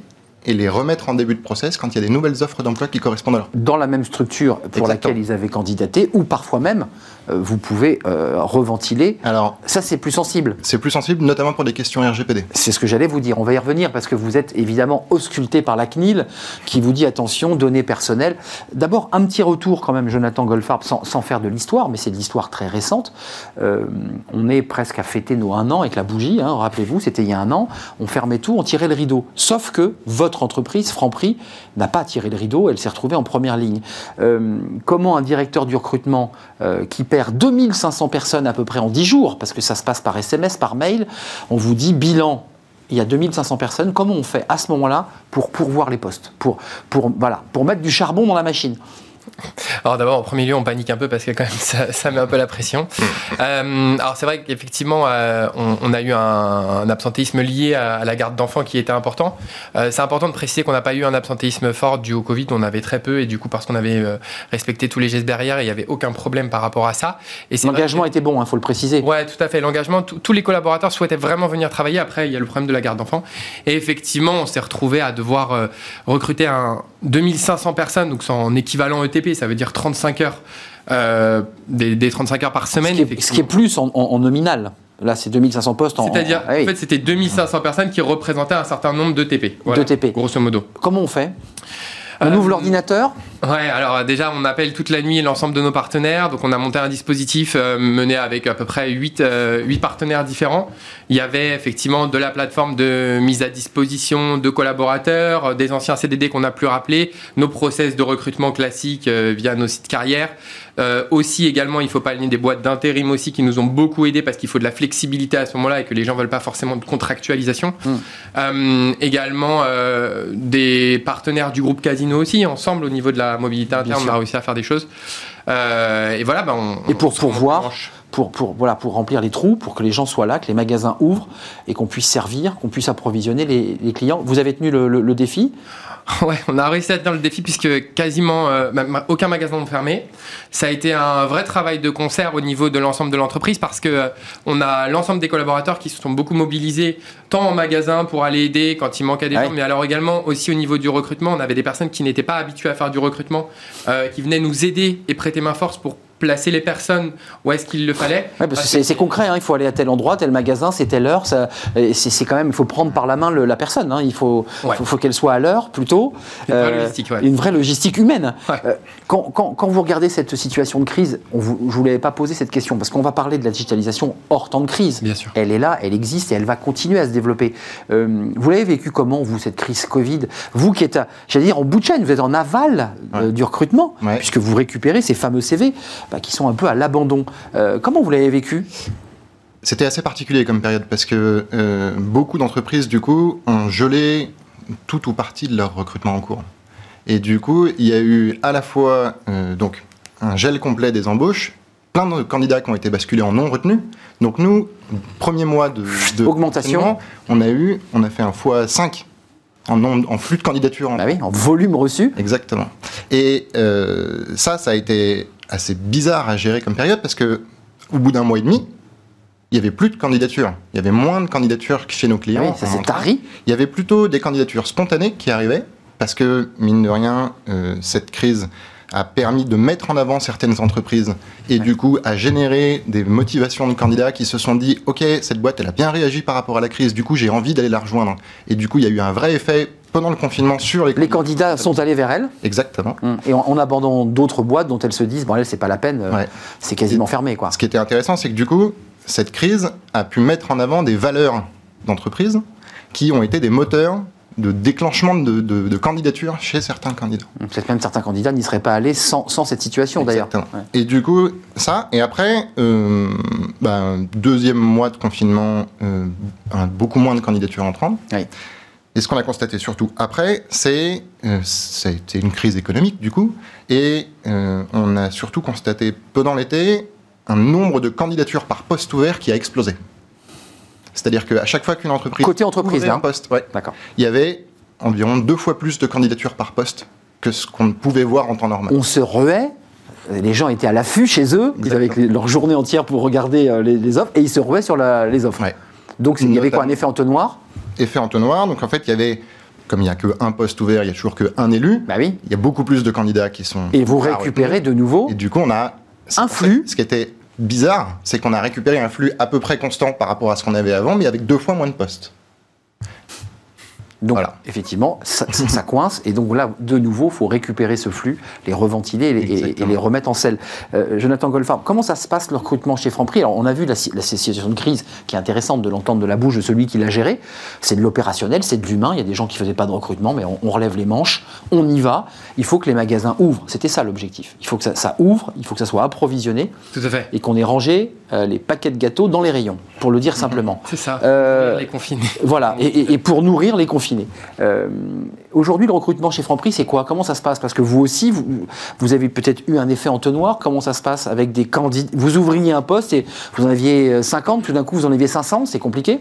et les remettre en début de process quand il y a des nouvelles offres d'emploi qui correspondent à leur. Dans la même structure pour laquelle ils avaient candidaté, ou parfois même euh, vous pouvez euh, reventiler. Alors, ça, c'est plus sensible. C'est plus sensible, notamment pour des questions RGPD. C'est ce que j'allais vous dire. On va y revenir parce que vous êtes évidemment ausculté par la CNIL qui vous dit attention, données personnelles. D'abord, un petit retour quand même, Jonathan Goldfarb, sans, sans faire de l'histoire, mais c'est de l'histoire très récente. Euh, on est presque à fêter nos un an avec la bougie. Hein, Rappelez-vous, c'était il y a un an. On fermait tout, on tirait le rideau. Sauf que votre entreprise, Franprix, n'a pas tiré le rideau. Elle s'est retrouvée en première ligne. comment un directeur du recrutement qui perd 2500 personnes à peu près en 10 jours, parce que ça se passe par SMS, par mail, on vous dit bilan, il y a 2500 personnes, comment on fait à ce moment-là pour pourvoir les postes, pour, pour, voilà, pour mettre du charbon dans la machine? Alors d'abord, en premier lieu, on panique un peu parce que quand même ça, met un peu la pression. Mm. Euh, alors c'est vrai qu'effectivement, euh, on, a eu un, absentéisme lié à, la garde d'enfants qui était important. Euh, c'est important de préciser qu'on n'a pas eu un absentéisme fort dû au Covid, on avait très peu et du coup parce qu'on avait respecté tous les gestes barrières, il n'y avait aucun problème par rapport à ça. L'engagement était bon, il hein, faut le préciser. Ouais, tout à fait. L'engagement, tous les collaborateurs souhaitaient vraiment venir travailler. Après, il y a le problème de la garde d'enfants. Et effectivement, on s'est retrouvé à devoir recruter un 2500 personnes, donc en équivalent ETP, ça veut dire 35 heures des, 35 heures par semaine. Ce qui est, plus en, nominal. Là, c'est 2500 postes en. C'est-à-dire, ah en fait, c'était 2500 personnes qui représentaient un certain nombre de TP. de TP. Grosso modo. Comment on fait? On ouvre l'ordinateur Ouais, alors déjà, on appelle toute la nuit l'ensemble de nos partenaires. Donc, on a monté un dispositif euh, mené avec à peu près 8, euh, partenaires différents. Il y avait effectivement de la plateforme de mise à disposition de collaborateurs, euh, des anciens CDD qu'on a plus rappelés, nos process de recrutement classiques via nos sites carrière. aussi, également, il faut pas des boîtes d'intérim aussi qui nous ont beaucoup aidé parce qu'il faut de la flexibilité à ce moment-là et que les gens veulent pas forcément de contractualisation. Hmm. également, des partenaires du groupe Casino aussi, ensemble au niveau de la mobilité interne, on a réussi à faire des choses. Euh, et voilà, ben on, Et pour, pour voir, pour, pour, voilà, pour remplir les trous, pour que les gens soient là, que les magasins ouvrent et qu'on puisse servir, qu'on puisse approvisionner les, clients. Vous avez tenu le défi? Ouais, on a réussi à tenir le défi puisque quasiment euh, aucun magasin n'est fermé. Ça a été un vrai travail de concert au niveau de l'ensemble de l'entreprise parce que euh, on a l'ensemble des collaborateurs qui se sont beaucoup mobilisés tant en magasin pour aller aider quand il manquait des gens, mais alors également aussi au niveau du recrutement. On avait des personnes qui n'étaient pas habituées à faire du recrutement, euh, qui venaient nous aider et prêter main force pour placer les personnes où est-ce qu'il le fallait. c'est concret, hein, il faut aller à tel endroit, tel magasin, c'est telle heure. C'est quand même, il faut prendre par la main la personne. Hein, il faut, faut, qu'elle soit à l'heure plutôt. Une, vraie euh, logistique, une vraie logistique humaine. Euh, quand, quand, quand, vous regardez cette situation de crise, on vous, je ne vous l'avais pas posé cette question parce qu'on va parler de la digitalisation hors temps de crise. Bien sûr. Elle est là, elle existe et elle va continuer à se développer. Euh, vous l'avez vécu comment, vous, cette crise Covid? Vous qui êtes, j'allais dire, en bout de chaîne, vous êtes en aval du recrutement, puisque vous récupérez ces fameux CV. Bah, qui sont un peu à l'abandon. Euh, comment vous l'avez vécu? C'était assez particulier comme période parce que euh, beaucoup d'entreprises, du coup, ont gelé tout ou partie de leur recrutement en cours. Et du coup, il y a eu à la fois euh, donc, un gel complet des embauches, plein de candidats qui ont été basculés en non retenus. Donc nous, premier mois de, de augmentation, on a eu, on a fait un x 5 en, en flux de candidatures. En, bah oui, en volume reçu. Exactement. Et ça, ça a été assez bizarre à gérer comme période parce que au bout d'un mois et demi, il y avait plus de candidatures. Il y avait moins de candidatures que chez nos clients. Oui, ça s'est tari. Il y avait plutôt des candidatures spontanées qui arrivaient parce que, mine de rien, euh, cette crise a permis de mettre en avant certaines entreprises et du coup a généré des motivations de candidats qui se sont dit ok cette boîte elle a bien réagi par rapport à la crise du coup j'ai envie d'aller la rejoindre et du coup il y a eu un vrai effet pendant le confinement sur les les candidats sont allés vers elle exactement hum. et on, abandonne d'autres boîtes dont elles se disent bon elle c'est pas la peine euh, c'est quasiment fermé quoi ce qui était intéressant c'est que du coup cette crise a pu mettre en avant des valeurs d'entreprise qui ont été des moteurs de déclenchement de, de, candidature chez certains candidats. Peut-être même certains candidats n'y seraient pas allés sans, sans cette situation d'ailleurs. Et du coup, ça, et après, euh, ben, deuxième mois de confinement, euh, beaucoup moins de candidatures entrantes. Oui. Et ce qu'on a constaté surtout après, c'est euh, été une crise économique du coup, et euh, on a surtout constaté pendant l'été un nombre de candidatures par poste ouvert qui a explosé. C'est-à-dire qu'à chaque fois qu'une entreprise. Côté entreprise, un hein. poste, ouais, D'accord. il y avait environ deux fois plus de candidatures par poste que ce qu'on pouvait voir en temps normal. On se ruait les gens étaient à l'affût chez eux, ils avaient leur journée entière pour regarder euh, les, offres, et ils se ruaient sur les offres. Donc il y avait quoi Un effet entonnoir Effet entonnoir, donc en fait il y avait, comme il n'y a qu'un poste ouvert, il y a toujours qu'un élu, bah oui. il y a beaucoup plus de candidats qui sont... Et vous récupérez de nouveau Et du coup on a... Un flux Ce qui était bizarre, c'est qu'on a récupéré un flux à peu près constant par rapport à ce qu'on avait avant, mais avec deux fois moins de postes. Donc, voilà. effectivement, ça, coince. Et donc là, de nouveau, il faut récupérer ce flux, les reventiler et, les remettre en selle. Euh, Jonathan Golfard, comment ça se passe le recrutement chez Franprix? Alors, on a vu la, situation de crise qui est intéressante de l'entendre de la bouche de celui qui l'a géré. C'est de l'opérationnel, c'est de l'humain. Il y a des gens qui ne faisaient pas de recrutement, mais on, relève les manches, on y va. Il faut que les magasins ouvrent. C'était ça l'objectif. Il faut que ça, ouvre, il faut que ça soit approvisionné. Tout à fait. Et qu'on ait rangé euh, les paquets de gâteaux dans les rayons, pour le dire simplement. C'est ça. Euh, les confinés. Voilà. et, et pour nourrir les confinés. Euh, aujourd'hui, le recrutement chez Franprix, c'est quoi? Comment ça se passe? Parce que vous aussi, vous, avez peut-être eu un effet entonnoir. Comment ça se passe avec des candidats? Vous ouvriez un poste et vous en aviez 50, tout d'un coup vous en aviez 500, c'est compliqué?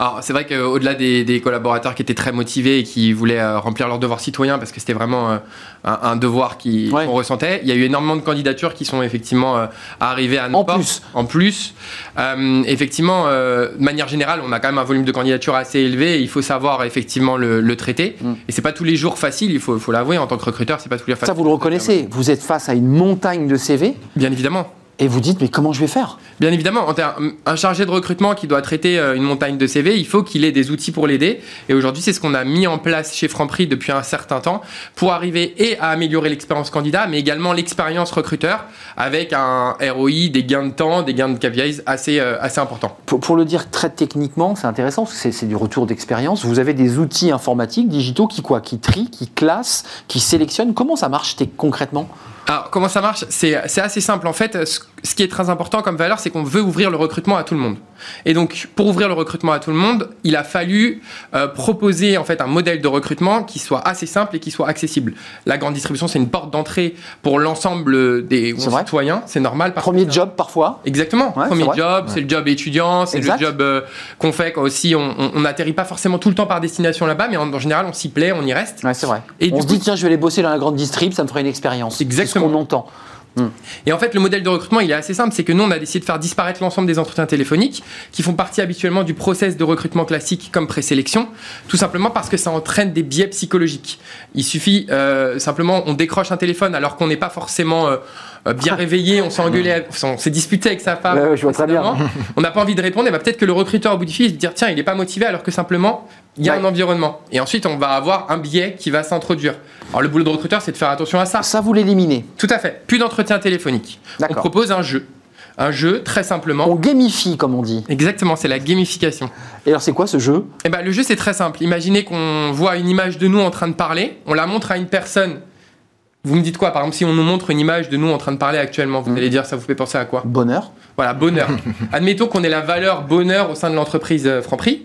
Alors, c'est vrai qu'au-delà des, collaborateurs qui étaient très motivés et qui voulaient euh, remplir leur devoir citoyen, parce que c'était vraiment euh, un, devoir qu'on ressentait, il y a eu énormément de candidatures qui sont effectivement euh, arrivées à nos en Plus. En plus. effectivement, de manière générale, on a quand même un volume de candidatures assez élevé et il faut savoir effectivement le, traiter. Mm. Et c'est pas tous les jours facile, il faut, faut l'avouer, en tant que recruteur, c'est pas tous les jours facile. Ça, vous le reconnaissez, vous êtes face à une montagne de CV Bien évidemment et vous dites mais comment je vais faire? Bien évidemment, un chargé de recrutement qui doit traiter euh, une montagne de CV, il faut qu'il ait des outils pour l'aider. Et aujourd'hui, c'est ce qu'on a mis en place chez Franprix depuis un certain temps pour arriver et à améliorer l'expérience candidat, mais également l'expérience recruteur avec un ROI, des gains de temps, des gains de KPIs assez, euh, assez importants. Pour, le dire très techniquement, c'est intéressant parce que c'est du retour d'expérience. Vous avez des outils informatiques, digitaux qui quoi? Qui trient, qui classent, qui sélectionnent. Comment ça marche concrètement? Alors, comment ça marche? C'est assez simple. En fait, ce, qui est très important comme valeur, c'est qu'on veut ouvrir le recrutement à tout le monde. Et donc, pour ouvrir le recrutement à tout le monde, il a fallu euh, proposer en fait un modèle de recrutement qui soit assez simple et qui soit accessible. La grande distribution, c'est une porte d'entrée pour l'ensemble des citoyens. C'est normal. Premier job parfois. Exactement. Premier job, c'est le job étudiant, c'est le job euh, qu'on fait quand aussi on n'atterrit pas forcément tout le temps par destination là-bas, mais en, général, on s'y plaît, on y reste. Ouais, c'est vrai. Et on se dit tiens, je vais aller bosser dans la grande distrib, ça me ferait une expérience. Exactement qu'on entend. Hmm. Et en fait, le modèle de recrutement, il est assez simple. C'est que nous, on a décidé de faire disparaître l'ensemble des entretiens téléphoniques qui font partie habituellement du process de recrutement classique comme présélection, tout simplement parce que ça entraîne des biais psychologiques. Il suffit euh, simplement, on décroche un téléphone alors qu'on n'est pas forcément euh, bien réveillé, on s'est engueulé, on s'est disputé avec sa femme. je vois très bien. On n'a pas envie de répondre, et bah, peut-être que le recruteur au bout du fil, il se dire tiens, il n'est pas motivé alors que simplement il y a un environnement. Et ensuite, on va avoir un biais qui va s'introduire. Alors, le boulot de recruteur, c'est de faire attention à ça. Ça, vous l'éliminez Tout à fait. Plus d'entretien téléphonique. On propose un jeu. Un jeu, très simplement. On gamifie, comme on dit. Exactement, c'est la gamification. Et alors, c'est quoi ce jeu? Eh ben, le jeu, c'est très simple. Imaginez qu'on voit une image de nous en train de parler. On la montre à une personne vous me dites quoi Par exemple, si on nous montre une image de nous en train de parler actuellement, vous hmm. allez dire ça vous fait penser à quoi? Bonheur. Voilà, bonheur. Admettons qu'on ait la valeur bonheur au sein de l'entreprise euh, Franprix.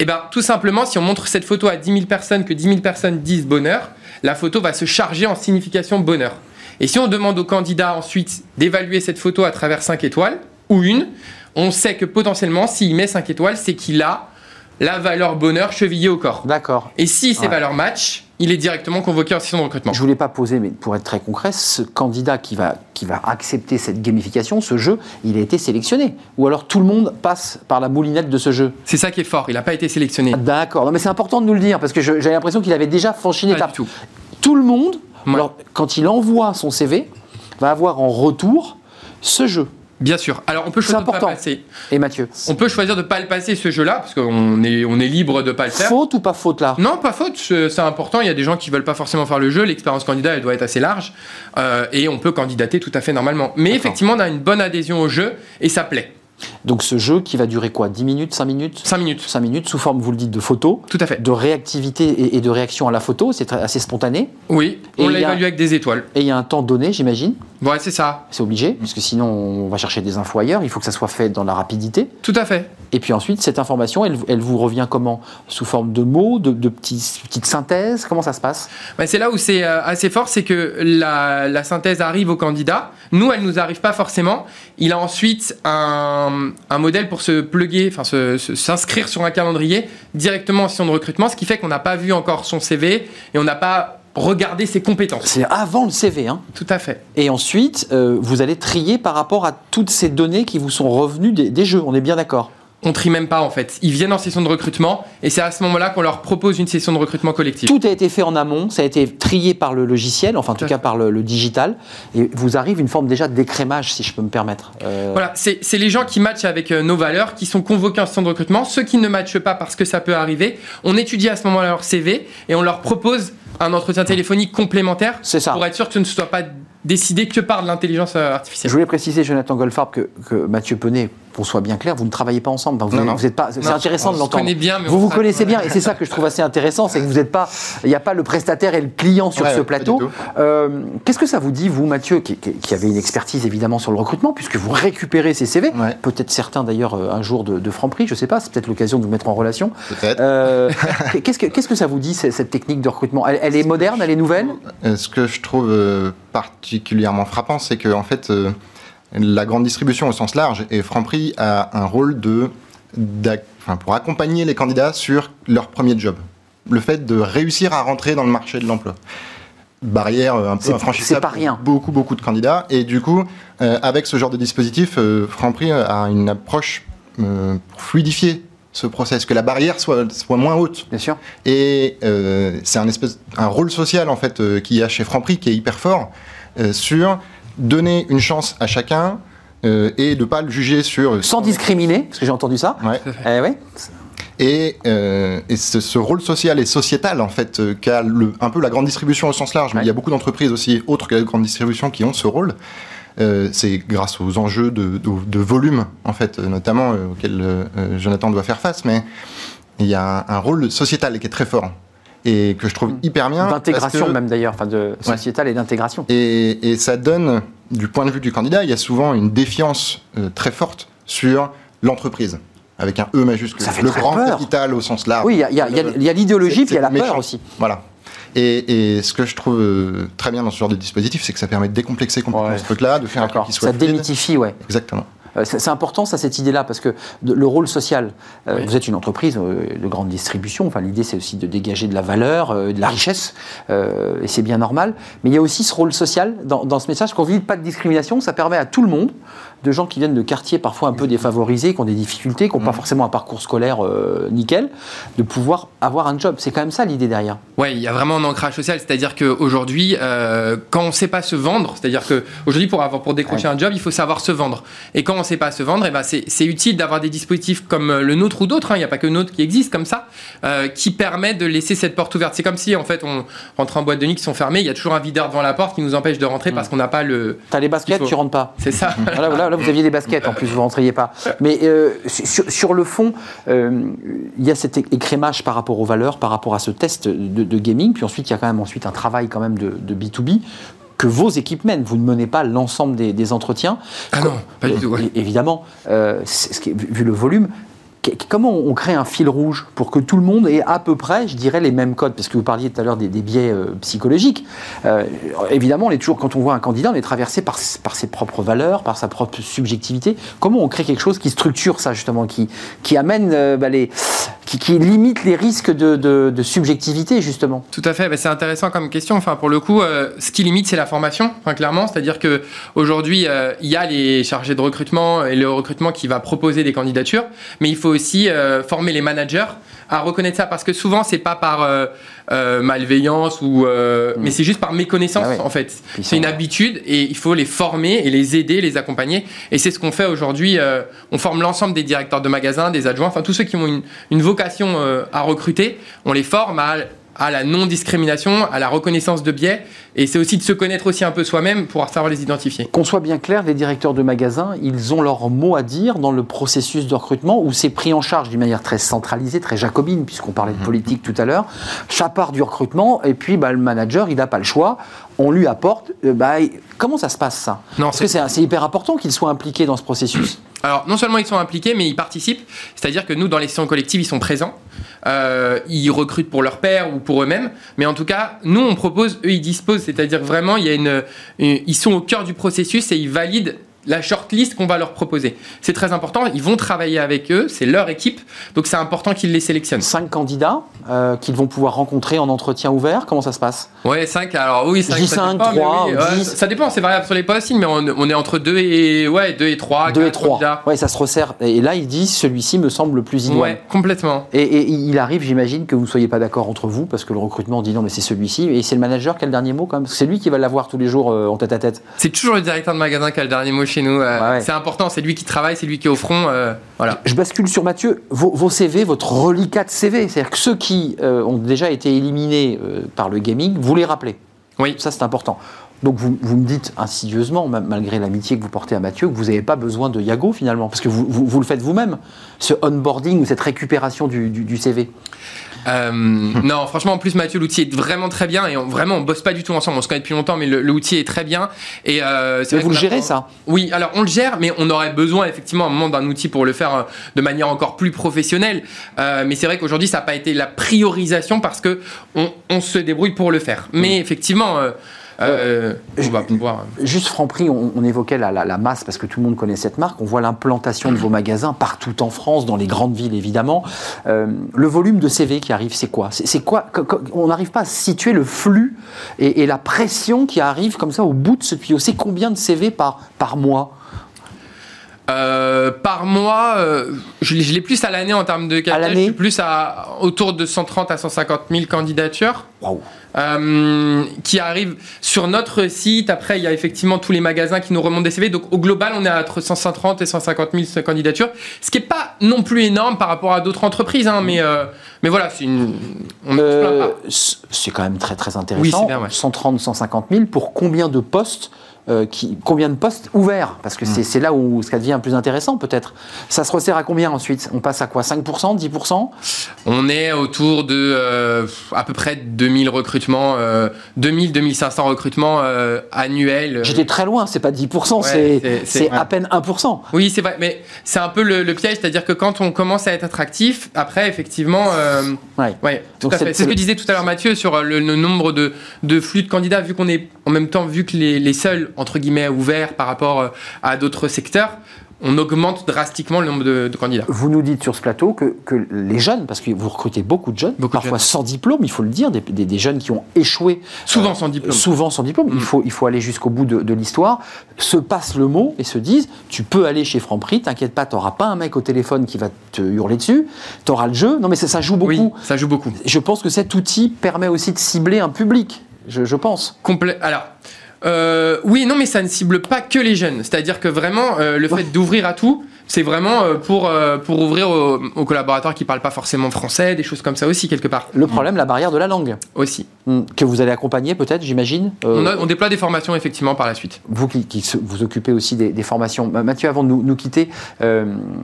Eh bien, tout simplement, si on montre cette photo à 10 000 personnes, que 10 000 personnes disent bonheur, la photo va se charger en signification bonheur. Et si on demande au candidat ensuite d'évaluer cette photo à travers 5 étoiles, ou une, on sait que potentiellement, s'il met 5 étoiles, c'est qu'il a la valeur bonheur chevillée au corps. D'accord. Et si ces valeurs match, il est directement convoqué en session de recrutement. Je ne voulais pas poser, mais pour être très concret, ce candidat qui va, qui va accepter cette gamification, ce jeu, il a été sélectionné. Ou alors tout le monde passe par la moulinette de ce jeu. C'est ça qui est fort, il n'a pas été sélectionné. D'accord, mais c'est important de nous le dire, parce que j'ai l'impression qu'il avait déjà franchi l'étape. Tout. tout le monde, alors, quand il envoie son CV, va avoir en retour ce jeu. Bien sûr. Alors on peut choisir de pas passer. Et Mathieu On peut choisir de pas le passer ce jeu-là parce qu'on est on est libre de pas le faire. Faute ou pas faute là? Non, pas faute. C'est important. Il y a des gens qui veulent pas forcément faire le jeu. L'expérience candidat elle doit être assez large euh, et on peut candidater tout à fait normalement. Mais effectivement, on a une bonne adhésion au jeu et ça plaît. Donc ce jeu qui va durer quoi 10 minutes 5 minutes 5 minutes. 5 minutes sous forme, vous le dites, de photo. Tout à fait. De réactivité et, de réaction à la photo, c'est assez spontané. Oui, on l'a évalué avec des étoiles. Et il y a un temps donné, j'imagine Ouais, c'est ça. C'est obligé, puisque sinon on va chercher des infos ailleurs, il faut que ça soit fait dans la rapidité. Tout à fait. Et puis ensuite, cette information, elle, vous revient comment? Sous forme de mots, de, petites synthèses? Comment ça se passe? Bah, C'est là où c'est euh, assez fort, c'est que la, synthèse arrive au candidat. Nous, elle nous arrive pas forcément. Il a ensuite un, un modèle pour se pluguer, enfin s'inscrire sur un calendrier directement en session de recrutement, ce qui fait qu'on n'a pas vu encore son CV et on n'a pas regardé ses compétences. C'est avant le CV, hein Tout à fait. Et ensuite, euh, vous allez trier par rapport à toutes ces données qui vous sont revenues des jeux, on est bien d'accord? On trie même pas en fait. Ils viennent en session de recrutement et c'est à ce moment-là qu'on leur propose une session de recrutement collectif. Tout a été fait en amont, ça a été trié par le logiciel, enfin en tout cas par le, digital, et vous arrive une forme déjà d'écrémage, si je peux me permettre. Euh, voilà, c'est les gens qui matchent avec euh, nos valeurs, qui sont convoqués en session de recrutement. Ceux qui ne matchent pas parce que ça peut arriver, on étudie à ce moment-là leur CV et on leur propose un entretien téléphonique complémentaire ça. pour être sûr que ce ne soit pas décidé que par de l'intelligence euh, artificielle. Je voulais préciser, Jonathan Goldfarb, que, que Mathieu Penet qu'on soit bien clair, vous ne travaillez pas ensemble. vous, vous êtes pas. C'est intéressant de l'entendre. Vous vous connaissez bien, et c'est ça que je trouve assez intéressant, c'est que vous n'êtes pas. Il n'y a pas le prestataire et le client sur ce plateau. Euh, qu'est-ce que ça vous dit, vous, Mathieu, qui, qui, avez une expertise évidemment sur le recrutement, puisque vous récupérez ces CV, peut-être certains d'ailleurs euh, un jour de, de Franprix, je ne sais pas, c'est peut-être l'occasion de vous mettre en relation. Peut-être. Euh, qu'est-ce que qu'est-ce que ça vous dit cette technique de recrutement? Elle, est moderne, elle est nouvelle? Ce que je trouve particulièrement frappant, c'est que en fait la grande distribution au sens large et Franprix a un rôle de pour accompagner les candidats sur leur premier job. Le fait de réussir à rentrer dans le marché de l'emploi barrière un peu infranchissable pas rien. beaucoup beaucoup de candidats et du coup avec ce genre de dispositif Franprix a une approche pour fluidifier ce process, que la barrière soit, soit moins haute. Bien sûr. Et euh, c'est un espèce, un rôle social en fait euh, qu'il y a chez Franprix qui est hyper fort euh, sur donner une chance à chacun et de ne pas le juger sur. Sans discriminer, parce que j'ai entendu ça. Ouais. Eh ouais. Et, et ce, ce, rôle social et sociétal, en fait, qu'a un peu la grande distribution au sens large, mais il y a beaucoup d'entreprises aussi, autres que la grande distribution, qui ont ce rôle. Euh, c'est grâce aux enjeux de, volume, en fait, notamment euh, auxquels euh, Jonathan doit faire face, mais il y a un, rôle sociétal qui est très fort et que je trouve mm. hyper bien. D'intégration même d'ailleurs, enfin de sociétal et d'intégration. Et, ça donne, du point de vue du candidat, il y a souvent une défiance très forte sur l'entreprise. Avec un E majuscule. le grand capital au sens large. Oui, il y a, l'idéologie, puis il y a la peur aussi. Voilà. Et, ce que je trouve euh, très bien dans ce genre de dispositif, c'est que ça permet de décomplexer complètement ce truc-là, de faire un truc qui soit Ça démythifie, ouais. Exactement. Euh, c'est important, ça, cette idée-là, parce que le rôle social, euh, vous êtes une entreprise de grande distribution, enfin, l'idée, c'est aussi de dégager de la valeur, de la richesse, et c'est bien normal. Mais il y a aussi ce rôle social dans, dans ce message. Vous dites pas de discrimination, ça permet à tout le monde, de gens qui viennent de quartiers parfois un peu défavorisés, qui ont des difficultés, qui n'ont pas mmh. forcément un parcours scolaire euh, nickel, de pouvoir avoir un job. C'est quand même ça l'idée derrière. Oui, il y a vraiment un ancrage social, c'est-à-dire qu'aujourd'hui, euh, quand on ne sait pas se vendre, c'est-à-dire qu'aujourd'hui, pour, avoir, pour décrocher un job, il faut savoir se vendre. Et quand on ne sait pas se vendre, eh ben c'est utile d'avoir des dispositifs comme euh, le nôtre ou d'autres, hein. il n'y a pas que le nôtre qui existe comme ça, qui permet de laisser cette porte ouverte. C'est comme si, en fait, on rentre en boîte de nuit qui sont fermées, il y a toujours un videur devant la porte qui nous empêche de rentrer mmh. parce qu'on n'a pas le... T'as les baskets, tu rentres pas. C'est ça. voilà, là, vous aviez des baskets en plus, vous ne rentriez pas. Mais euh, sur, le fond, euh, il y a cet écrémage par rapport aux valeurs, par rapport à ce test de, gaming. Puis ensuite, il y a quand même ensuite un travail quand même de, B2B que vos équipes mènent. Vous ne menez pas l'ensemble des, entretiens. Ah non, pas du tout. Évidemment, euh, vu le volume, Comment on crée un fil rouge pour que tout le monde ait à peu près, je dirais, les mêmes codes? Parce que vous parliez tout à l'heure des, biais euh, psychologiques. Euh, évidemment, on toujours, quand on voit un candidat, on est traversé par, ses propres valeurs, par sa propre subjectivité. Comment on crée quelque chose qui structure ça, justement, qui, amène euh, bah, les, qui, limite les risques de, subjectivité, justement? Tout à fait, bah, c'est intéressant comme question. Enfin, pour le coup, ce qui limite, c'est la formation, enfin, clairement. C'est-à-dire qu'aujourd'hui, il y a les chargés de recrutement et le recrutement qui va proposer des candidatures, mais il faut aussi euh, former les managers à reconnaître ça parce que souvent c'est pas par euh, euh, malveillance ou mm. mais c'est juste par méconnaissance ah en fait. C'est une habitude et il faut les former et les aider les accompagner. Et c'est ce qu'on fait aujourd'hui on forme l'ensemble des directeurs de magasins des adjoints enfin tous ceux qui ont une, une vocation à recruter on les forme à à la non-discrimination, à la reconnaissance de biais. Et c'est aussi de se connaître aussi un peu soi-même pour savoir les identifier. Qu'on soit bien clair, les directeurs de magasins, ils ont leur mot à dire dans le processus de recrutement où c'est pris en charge d'une manière très centralisée, très jacobine, puisqu'on parlait de mhm. politique tout à l'heure. Ça part du recrutement et puis bah, le manager, il n'a pas le choix. On lui apporte. Euh, bah, comment ça se passe ça? Non, Parce que c'est hyper important qu'ils soient impliqués dans ce processus. Alors, non seulement ils sont impliqués, mais ils participent. C'est-à-dire que nous, dans les sessions collectives, ils sont présents. Euh, ils recrutent pour leur père ou pour eux-mêmes. Mais en tout cas, nous, on propose, eux, ils disposent. C'est-à-dire vraiment, il y a une, ils sont au cœur du processus et ils valident la shortlist qu'on va leur proposer. C'est très important, ils vont travailler avec eux, c'est leur équipe, donc c'est important qu'ils les sélectionnent. Cinq candidats euh, qu'ils vont pouvoir rencontrer en entretien ouvert, comment ça se passe? Ouais, cinq, alors oui, cinq, ça, dépend, 3, ça dépend, c'est variable sur les postes, mais on, est entre deux et, ouais, deux et trois. Deux et trois, ouais, ça se resserre. Et là, il dit, celui-ci me semble le plus idoine. Ouais, complètement. Et, il arrive, j'imagine, que vous ne soyez pas d'accord entre vous, parce que le recrutement dit non, mais c'est celui-ci, et c'est le manager qui a le dernier mot quand même, c'est lui qui va l'avoir tous les jours euh, en tête à tête. C'est toujours le directeur de magasin qui a le dernier mot chez nous. Euh, c'est important, c'est lui qui travaille, c'est lui qui est au front. Euh, voilà. Je bascule sur Mathieu. Vos, CV, votre reliquat de CV, c'est-à-dire que ceux qui euh, ont déjà été éliminés euh, par le gaming, vous les rappelez. Oui. Ça, c'est important. Donc vous, vous, me dites insidieusement, malgré l'amitié que vous portez à Mathieu, que vous n'avez pas besoin de Yago finalement, parce que vous, vous, le faites vous-même, ce onboarding ou cette récupération du, du CV. Euh, non, franchement, en plus, Mathieu, l'outil est vraiment très bien et on, vraiment, on bosse pas du tout ensemble. On se connaît depuis longtemps, mais l'outil est très bien. Et euh, vous le gérez ça? Oui, alors on le gère, mais on aurait besoin effectivement à un moment d'un outil pour le faire euh, de manière encore plus professionnelle. Euh, mais c'est vrai qu'aujourd'hui, ça n'a pas été la priorisation parce que on, on, se débrouille pour le faire. Mais mm. effectivement. Euh, on va pouvoir... Juste Franprix, on, on évoquait la, la, masse parce que tout le monde connaît cette marque. On voit l'implantation de vos magasins partout en France, dans les grandes villes évidemment. le volume de CV qui arrive, c'est quoi? C'est quoi? On n'arrive pas à situer le flux et, et, la pression qui arrive comme ça au bout de ce tuyau. C'est combien de CV par, par mois? Euh, par mois, euh, je, l'ai plus à l'année en termes de capital. Je suis plus à autour de 130 à 150 000 candidatures. Euh, qui arrivent sur notre site. Après, il y a effectivement tous les magasins qui nous remontent des CV. Donc, au global, on est entre 130 et 150 000 candidatures. Ce qui n'est pas non plus énorme par rapport à d'autres entreprises. Hein, mais, mais voilà, c'est une. c'est quand même très, très intéressant. Oui, 130, 150 000 pour combien de postes euh, qui, combien de postes ouverts Parce que c'est mm. là où ça devient plus intéressant peut-être. Ça se resserre à combien ensuite? On passe à quoi? 5% 10% On est autour de euh, à peu près 2000 recrutements, 2000-2500 euh, recrutements annuels. J'étais très loin, c'est pas 10%, c'est à peine 1%. Oui, c'est vrai, mais c'est un peu le, piège, c'est-à-dire que quand on commence à être attractif, après effectivement... ouais. ouais c'est ce que disait tout à l'heure Mathieu sur le, nombre de, de, flux de candidats, vu qu'on est en même temps, vu que les, les seuls entre guillemets ouvert par rapport euh, à d'autres secteurs, on augmente drastiquement le nombre de, candidats. Vous nous dites sur ce plateau que, les jeunes, parce que vous recrutez beaucoup de jeunes, parfois sans diplôme, il faut le dire, des, jeunes qui ont échoué. Souvent sans diplôme. Souvent sans diplôme. Il, mm. faut, il faut aller jusqu'au bout de, l'histoire, se passent le mot et se disent tu peux aller chez Franprix, t'inquiète pas, t'auras pas un mec au téléphone qui va te hurler dessus, t'auras le jeu. Non, mais ça, ça joue beaucoup. Oui, ça joue beaucoup. Je pense que cet outil permet aussi de cibler un public. Je, je pense. Complé Alors, euh, oui, non, mais ça ne cible pas que les jeunes. C'est-à-dire que vraiment, euh, le fait d'ouvrir à tout, c'est vraiment euh, pour, pour ouvrir aux, collaborateurs qui ne parlent pas forcément français, des choses comme ça aussi, quelque part. Le problème, la barrière de la langue. Aussi. Hmm. Que vous allez accompagner, peut-être, j'imagine on, déploie des formations, effectivement, par la suite. Vous qui, vous occupez aussi des, formations. Mathieu, avant de nous, quitter,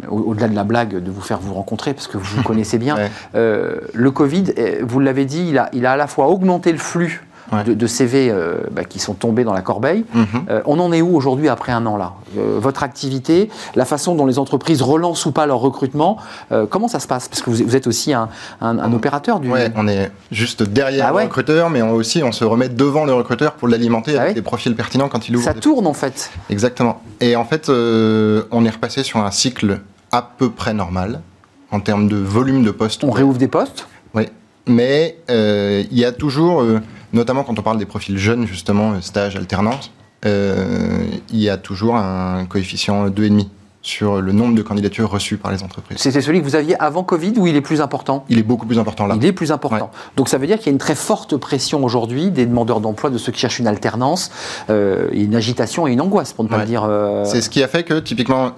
au-delà de la blague de vous faire vous rencontrer, parce que vous vous connaissez bien, le Covid, vous l'avez dit, il a, il a à la fois augmenté le flux de, CV euh, bah, qui sont tombés dans la corbeille. Mhm. Euh, on en est où aujourd'hui après un an là? Euh, Votre activité, la façon dont les entreprises relancent ou pas leur recrutement, comment ça se passe? Parce que vous, êtes aussi un, opérateur du. Oui, on est juste derrière ah le recruteur, mais on aussi on se remet devant le recruteur pour l'alimenter ah avec des profils pertinents quand il ouvre. Ça tourne en fait. Exactement. Et en fait, on est repassé sur un cycle à peu près normal en termes de volume de postes. On réouvre des postes? Oui, mais il y a toujours notamment quand on parle des profils jeunes, justement, euh, stage, alternance, euh, il y a toujours un coefficient 2,5 sur le nombre de candidatures reçues par les entreprises. C'était celui que vous aviez avant Covid ou il est plus important? Il est beaucoup plus important là. Il est plus important. Donc ça veut dire qu'il y a une très forte pression aujourd'hui des demandeurs d'emploi, de ceux qui cherchent une alternance, euh, une agitation et une angoisse, pour ne pas le dire. C'est ce qui a fait que, typiquement,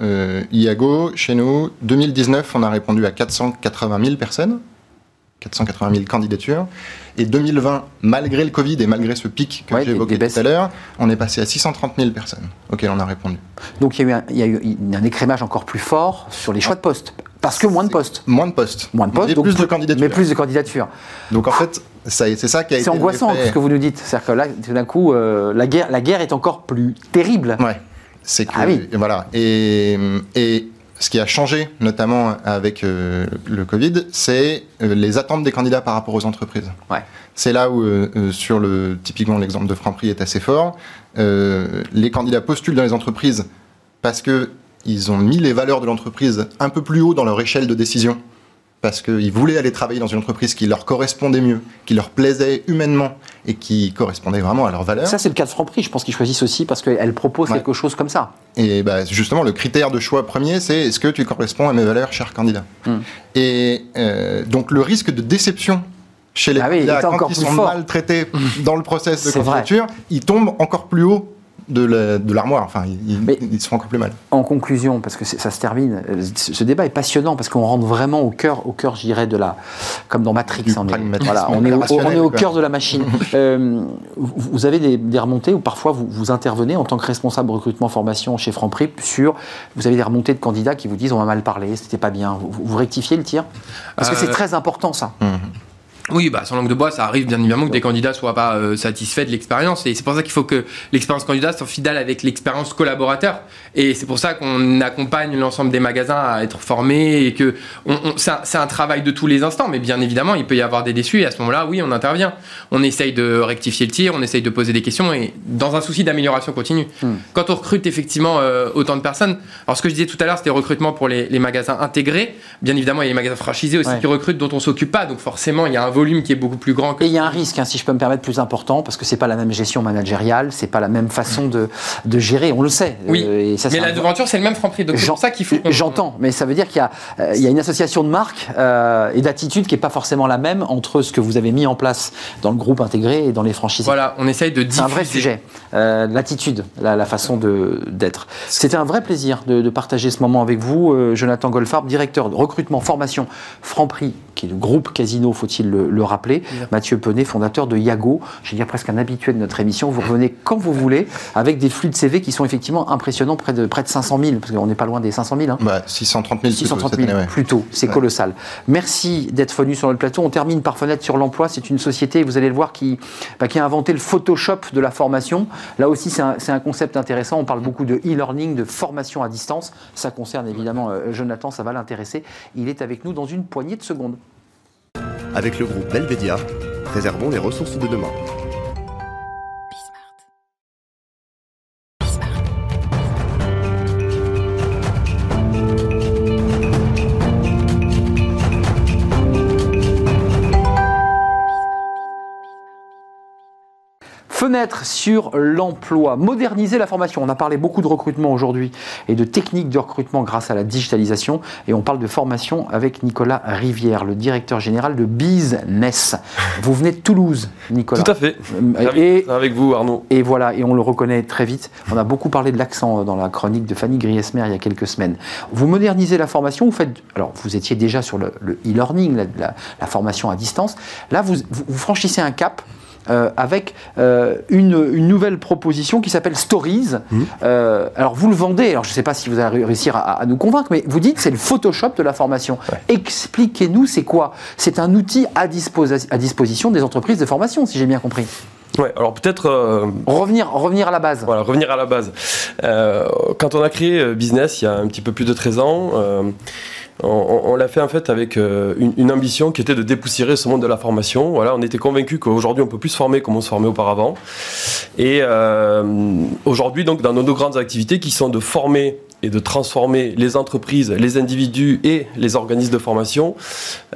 IAGO, chez nous, 2019, on a répondu à 480 000 personnes, 480 000 candidatures. Et 2020, malgré le Covid et malgré ce pic que j'ai évoqué tout à l'heure, on est passé à 630 000 personnes auxquelles on a répondu. Donc il y a eu un, écrémage encore plus fort sur les choix de postes. Parce que moins de postes. Moins de postes. Moins de postes. Mais plus de candidatures. Mais plus de candidatures. Donc en fait, c'est ça qui a été. C'est angoissant ce que vous nous dites. C'est-à-dire que là, tout d'un coup, euh, la, guerre, la guerre est encore plus terrible. Ouais. C'est que. Ah oui. Voilà. Et, et ce qui a changé, notamment avec euh, le Covid, c'est euh, les attentes des candidats par rapport aux entreprises. Ouais. C'est là où, euh, sur le, typiquement l'exemple de Franprix est assez fort. les candidats postulent dans les entreprises parce que ils ont mis les valeurs de l'entreprise un peu plus haut dans leur échelle de décision parce qu'ils voulaient aller travailler dans une entreprise qui leur correspondait mieux, qui leur plaisait humainement et qui correspondait vraiment à leurs valeurs. Ça, c'est le cas de Franprix. Je pense qu'ils choisissent aussi parce qu'elle propose quelque chose comme ça. Et bah, justement, le critère de choix premier, c'est est-ce que tu corresponds à mes valeurs, cher candidat hmm. Et euh, donc, le risque de déception chez les ah candidats quand ils sont maltraités dans le process de candidature, il tombe encore plus haut de l'armoire. enfin, ils, se font encore plus mal. En conclusion, parce que ça se termine, ce débat est passionnant parce qu'on rentre vraiment au cœur, au cœur, je dirais, de la, comme dans Matrix, on est, on est, au, on est au cœur de la machine. euh, vous avez des, remontées où parfois vous, vous intervenez en tant que responsable recrutement formation chez Franprix sur, vous avez des remontées de candidats qui vous disent on m'a mal parlé, c'était pas bien. Vous, rectifiez le tir? Parce que c'est euh, très important ça. Mmh. Oui, bah, sans langue de bois, ça arrive bien évidemment que des candidats soient pas euh, satisfaits de l'expérience. Et c'est pour ça qu'il faut que l'expérience candidat soit fidèle avec l'expérience collaborateur. Et c'est pour ça qu'on accompagne l'ensemble des magasins à être formés et que on, c'est un, travail de tous les instants. Mais bien évidemment, il peut y avoir des déçus. Et à ce moment-là, oui, on intervient. On essaye de rectifier le tir, on essaye de poser des questions et dans un souci d'amélioration continue. Hmm. Quand on recrute effectivement euh, autant de personnes, alors ce que je disais tout à l'heure, c'était recrutement pour les, les, magasins intégrés. Bien évidemment, il y a les magasins franchisés aussi qui recrutent dont on s'occupe pas. Donc forcément, il y a un volume qui est beaucoup plus grand. Et il y a un risque, hein, si je peux me permettre, plus important, parce que c'est pas la même gestion managériale, c'est pas la même façon de, de gérer, on le sait. Oui. Euh, et ça, mais la devanture, c'est le même franc prix. Donc c'est ça qu'il faut. J'entends, mais ça veut dire qu'il y, a, euh, y a une association de marques euh, et d'attitude qui est pas forcément la même entre ce que vous avez mis en place dans le groupe intégré et dans les franchises. Voilà, on essaye de diffuser. C'est un vrai sujet, l'attitude, la, la, façon d'être. C'était un vrai plaisir de, de, partager ce moment avec vous, Jonathan Golfarb, directeur de recrutement, formation, Franprix, qui est le groupe Casino, faut-il le, le rappeler Mathieu Penet, fondateur de Yago. Je vais dire presque un habitué de notre émission. Vous revenez quand vous voulez avec des flux de CV qui sont effectivement impressionnants, près de, près de 500 000, parce qu'on n'est pas loin des 500 000. Hein. Bah, 630 000 630 000 plutôt, c'est colossal. Merci d'être venu sur notre plateau. On termine par Fenêtre sur l'emploi. C'est une société, vous allez le voir, qui, bah, qui a inventé le Photoshop de la formation. Là aussi, c'est un, un, concept intéressant. On parle beaucoup de e-learning, de formation à distance. Ça concerne évidemment euh, Jonathan, ça va l'intéresser. Il est avec nous dans une poignée de secondes. Avec le groupe Belvedia, préservons les ressources de demain. Fenêtre sur l'emploi, moderniser la formation. On a parlé beaucoup de recrutement aujourd'hui et de techniques de recrutement grâce à la digitalisation. Et on parle de formation avec Nicolas Rivière, le directeur général de Business. Vous venez de Toulouse, Nicolas. Tout à fait. Euh, et, avec vous, Arnaud. Et voilà, et on le reconnaît très vite. On a beaucoup parlé de l'accent dans la chronique de Fanny Griesmer il y a quelques semaines. Vous modernisez la formation, vous faites. Alors, vous étiez déjà sur le e-learning, la, formation à distance. Là, vous, vous franchissez un cap euh, avec euh, une, nouvelle proposition qui s'appelle Stories. Mmh. Euh, alors vous le vendez, alors je ne sais pas si vous allez réussir à, nous convaincre, mais vous dites c'est le Photoshop de la formation. Expliquez-nous c'est quoi? C'est un outil à, à, disposition des entreprises de formation, si j'ai bien compris. Ouais, alors peut-être revenir revenir à la base. Voilà, revenir à la base. quand on a créé Business il y a un petit peu plus de 13 ans, on, l'a fait en fait avec euh, une, ambition qui était de dépoussiérer ce monde de la formation. Voilà, on était convaincus qu'aujourd'hui on peut plus se former comme on se formait auparavant. Et euh, aujourd'hui donc dans nos deux grandes activités qui sont de former et de transformer les entreprises, les individus et les organismes de formation.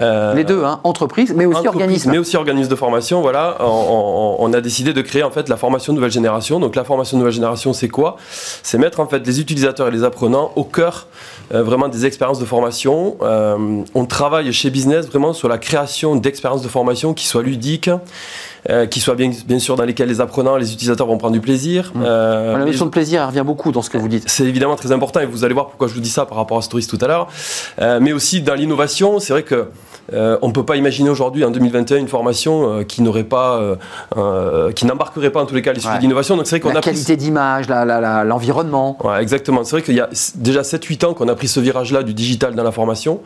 Euh, les deux, hein, entreprises, mais aussi organismes. Mais aussi organismes de formation, voilà. On, a décidé de créer en fait la formation nouvelle génération. Donc la formation nouvelle génération, c'est quoi? C'est mettre en fait les utilisateurs et les apprenants au cœur euh, vraiment des expériences de formation. Euh, on travaille chez Business vraiment sur la création d'expériences de formation qui soient ludiques, euh, qui soient bien, bien sûr dans lesquelles les apprenants, les utilisateurs vont prendre du plaisir. Mmh. la notion de plaisir elle revient beaucoup dans ce que vous dites. C'est évidemment très important et vous allez voir pourquoi je vous dis ça par rapport à Stories tout à l'heure. mais aussi dans l'innovation, c'est vrai que euh, on ne peut pas imaginer aujourd'hui, en 2021, une formation euh, qui n'aurait pas, euh, qui n'embarquerait pas en tous les cas les sujets d'innovation. Donc c'est vrai qu'on la qualité d'image, l'environnement. Ouais, exactement. C'est vrai qu'il y a déjà 7-8 ans qu'on a pris ce virage-là du digital dans la formation.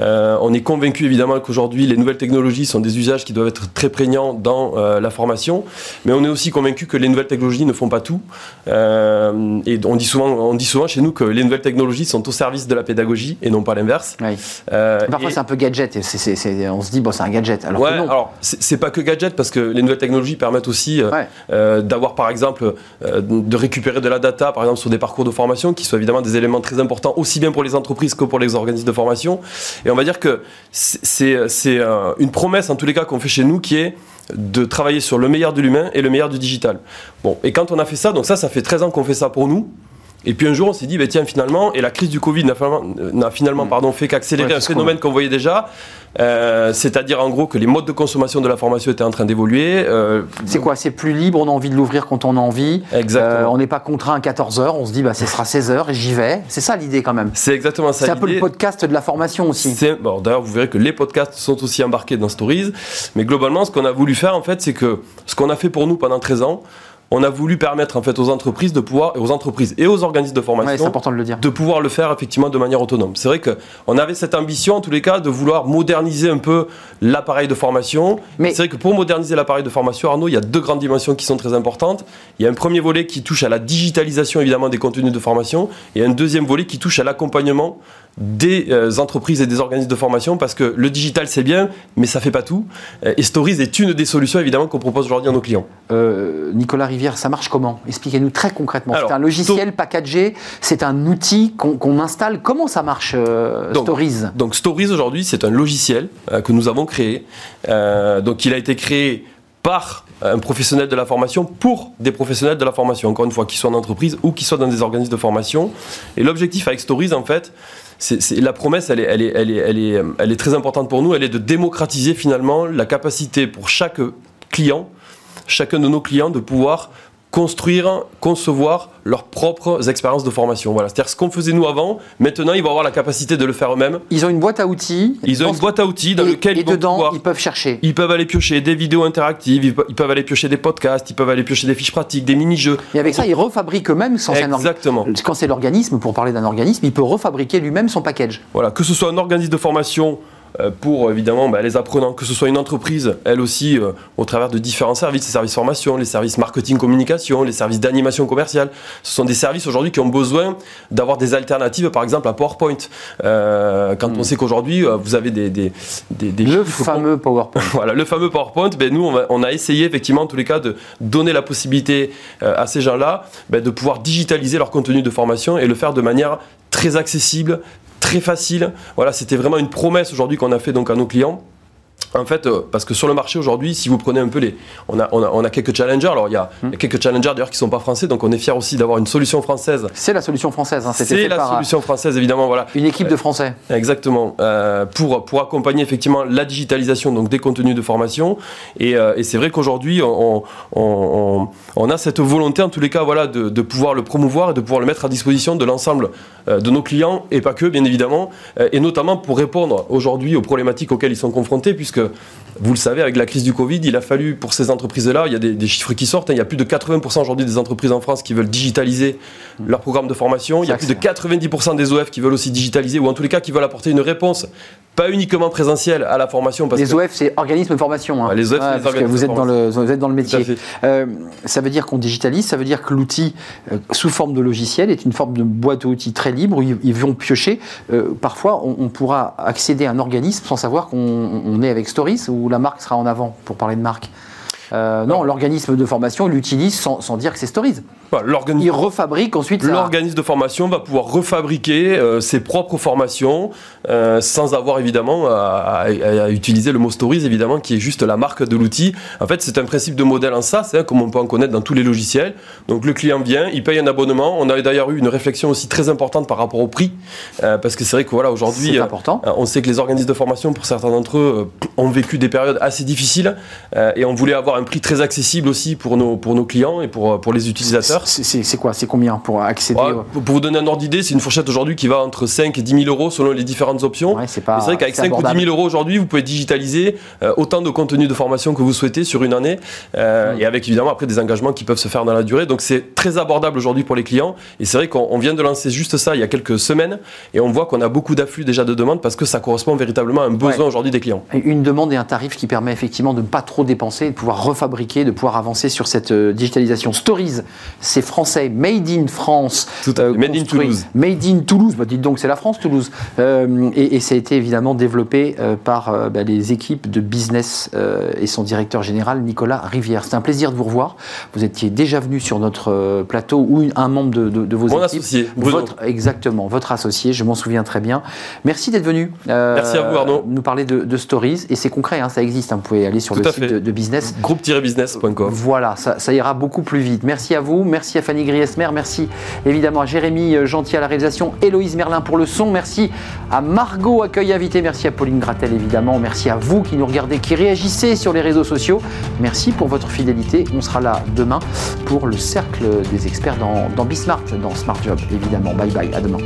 on est convaincu évidemment qu'aujourd'hui les nouvelles technologies sont des usages qui doivent être très prégnants dans la formation, mais on est aussi convaincu que les nouvelles technologies ne font pas tout. et on dit souvent, on dit souvent chez nous que les nouvelles technologies sont au service de la pédagogie et non pas l'inverse. Parfois c'est un peu gadget et on se dit, bon, c'est un gadget. Alors ouais, alors c'est pas que gadget parce que les nouvelles technologies permettent aussi euh, euh, d'avoir, par exemple, euh, de récupérer de la data, par exemple, sur des parcours de formation qui sont évidemment des éléments très importants, aussi bien pour les entreprises que pour les organismes de formation. Et on va dire que c'est une promesse, en tous les cas, qu'on fait chez nous qui est de travailler sur le meilleur de l'humain et le meilleur du digital. Bon, et quand on a fait ça, donc ça, ça fait 13 ans qu'on fait ça pour nous. Et puis un jour, on s'est dit, bah, tiens, finalement, et la crise du Covid n'a finalement, finalement mm. pardon, fait qu'accélérer un phénomène qu'on voyait déjà, euh, c'est-à-dire en gros que les modes de consommation de la formation étaient en train d'évoluer. Euh, c'est quoi? C'est plus libre, on a envie de l'ouvrir quand on a envie. Exactement. Euh, on n'est pas contraint à 14h, on se dit bah, ce sera 16h et j'y vais. C'est ça l'idée quand même. C'est exactement ça. C'est un peu le podcast de la formation aussi. Bon, D'ailleurs, vous verrez que les podcasts sont aussi embarqués dans Stories. Mais globalement, ce qu'on a voulu faire en fait, c'est que ce qu'on a fait pour nous pendant 13 ans, on a voulu permettre en fait aux entreprises de pouvoir, aux entreprises et aux organismes de formation, important de, le dire. de pouvoir le faire effectivement de manière autonome. C'est vrai qu'on avait cette ambition en tous les cas de vouloir moderniser un peu l'appareil de formation. Mais c'est vrai que pour moderniser l'appareil de formation, Arnaud, il y a deux grandes dimensions qui sont très importantes. Il y a un premier volet qui touche à la digitalisation évidemment des contenus de formation et un deuxième volet qui touche à l'accompagnement des euh, entreprises et des organismes de formation parce que le digital c'est bien, mais ça fait pas tout. Euh, et Stories est une des solutions évidemment qu'on propose aujourd'hui à nos clients. Euh, Nicolas Rivière, ça marche comment? Expliquez-nous très concrètement. C'est un logiciel packagé, c'est un outil qu'on installe. Comment ça marche Stories? Donc Stories aujourd'hui c'est un logiciel que nous avons créé. donc il a été créé par un professionnel de la formation pour des professionnels de la formation, encore une fois, qu'ils soient en entreprise ou qu'ils soient dans des organismes de formation. Et l'objectif avec Stories, en fait, la promesse, elle est très importante pour nous, elle est de démocratiser finalement la capacité pour chaque client, chacun de nos clients, de pouvoir construire, concevoir leurs propres expériences de formation. Voilà, c'est-à-dire ce qu'on faisait nous avant, maintenant ils vont avoir la capacité de le faire eux-mêmes. Ils ont une boîte à outils. Ils ont une boîte à outils dans laquelle ils dedans ils peuvent chercher. Ils peuvent aller piocher des vidéos interactives, ils peuvent aller piocher des podcasts, ils peuvent aller piocher des fiches pratiques, des mini-jeux. Et avec ça, ils refabriquent eux-mêmes sans Exactement. Quand c'est l'organisme, pour parler d'un organisme, il peut refabriquer lui-même son package. Voilà, que ce soit un organisme de formation pour évidemment bah, les apprenants, que ce soit une entreprise, elle aussi, euh, au travers de différents services, les services formation, les services marketing communication, les services d'animation commerciale. Ce sont des services aujourd'hui qui ont besoin d'avoir des alternatives, par exemple à PowerPoint. Euh, quand on hmm. sait qu'aujourd'hui, vous avez des, des, des, le fameux PowerPoint. voilà, le fameux PowerPoint. Ben, nous, on, a essayé effectivement, en tous les cas, de donner la possibilité à ces gens-là ben, de pouvoir digitaliser leur contenu de formation et le faire de manière très accessible, très facile. Voilà, c'était vraiment une promesse aujourd'hui qu'on a fait donc à nos clients. En fait, euh, parce que sur le marché aujourd'hui, si vous prenez un peu les. On a, on a, quelques challengers. Alors, il y, a, hmm. quelques challengers d'ailleurs qui ne sont pas français, donc on est fiers aussi d'avoir une solution française. C'est la solution française. Hein, c'est la solution française, évidemment. Voilà. Une équipe de Français. exactement. Euh, pour, pour accompagner effectivement la digitalisation donc, des contenus de formation. Et, euh, et c'est vrai qu'aujourd'hui, on, on, on, a cette volonté, en tous les cas, voilà, de, de, pouvoir le promouvoir et de pouvoir le mettre à disposition de l'ensemble de nos clients, et pas que, bien évidemment. et notamment pour répondre aujourd'hui aux problématiques auxquelles ils sont confrontés, puisque vous le savez, avec la crise du Covid, il a fallu pour ces entreprises-là, il y a des, chiffres qui sortent, hein, il y a plus de 80% aujourd'hui des entreprises en France qui veulent digitaliser leur programme de formation, il y a plus de 90% des OF qui veulent aussi digitaliser, ou en tous les cas qui veulent apporter une réponse pas uniquement présentielle à la formation. les OF, c'est organisme de formation. Hein. les OF, c'est vous, êtes dans le, vous êtes dans le métier. Euh, ça veut dire qu'on digitalise, ça veut dire que l'outil, euh, sous forme de logiciel, est une forme de boîte à outils très libre où ils, vont piocher. Euh, parfois, on, on, pourra accéder à un organisme sans savoir qu'on est avec Stories la marque sera en avant, pour parler de marque. Euh, non, l'organisme de formation l'utilise sans, sans, dire que c'est Stories. Bah, il refabrique ensuite. L'organisme de formation va pouvoir refabriquer euh, ses propres formations euh, sans avoir évidemment à, utiliser le mot Stories, évidemment, qui est juste la marque de l'outil. En fait, c'est un principe de modèle en SaaS, hein, comme on peut en connaître dans tous les logiciels. Donc le client vient, il paye un abonnement. On a d'ailleurs eu une réflexion aussi très importante par rapport au prix, parce que c'est vrai que voilà, aujourd'hui, on sait que les organismes de formation, pour certains d'entre eux, ont vécu des périodes assez difficiles et on voulait avoir un prix très accessible aussi pour nos, pour nos clients et pour, pour les utilisateurs. C'est quoi? C'est combien pour accéder Pour vous donner un ordre d'idée, c'est une fourchette aujourd'hui qui va entre 5 et 10 000 euros selon les différentes options. c'est vrai qu'avec 5 ou 10 000 euros aujourd'hui, vous pouvez digitaliser euh, autant de contenu de formation que vous souhaitez sur une année euh, mm. et avec évidemment après des engagements qui peuvent se faire dans la durée. Donc c'est très abordable aujourd'hui pour les clients et c'est vrai qu'on vient de lancer juste ça il y a quelques semaines et on voit qu'on a beaucoup d'afflux déjà de demandes parce que ça correspond véritablement à un besoin aujourd'hui des clients. Une demande et un tarif qui permet effectivement de ne pas trop dépenser et de pouvoir refabriquer, de pouvoir avancer sur cette euh, digitalisation. Stories, c'est français, made in France. Euh, made in Toulouse. Made in Toulouse, bah, dites donc, c'est la France, Toulouse. Euh, et, ça a été évidemment développé par bah, les équipes de business et son directeur général, Nicolas Rivière. C'est un plaisir de vous revoir. Vous étiez déjà venu sur notre plateau ou un membre de, vos Mon associé, Votre, exactement, votre associé, je m'en souviens très bien. Merci d'être venu. Merci à vous, Arnaud. Nous parler de, Stories. Et c'est concret, hein, ça existe. Hein. vous pouvez aller sur le site de, business. Voilà, ça, ça ira beaucoup plus vite. Merci à vous. Merci à Fanny Griesmer. Merci évidemment à Jérémy euh, Gentil à la réalisation, Héloïse Merlin pour le son. Merci à Margot, accueil invité. Merci à Pauline Gratel évidemment. Merci à vous qui nous regardez, qui réagissez sur les réseaux sociaux. Merci pour votre fidélité. On sera là demain pour le cercle des experts dans, dans Bismart, dans Smart Job évidemment. Bye bye, à demain.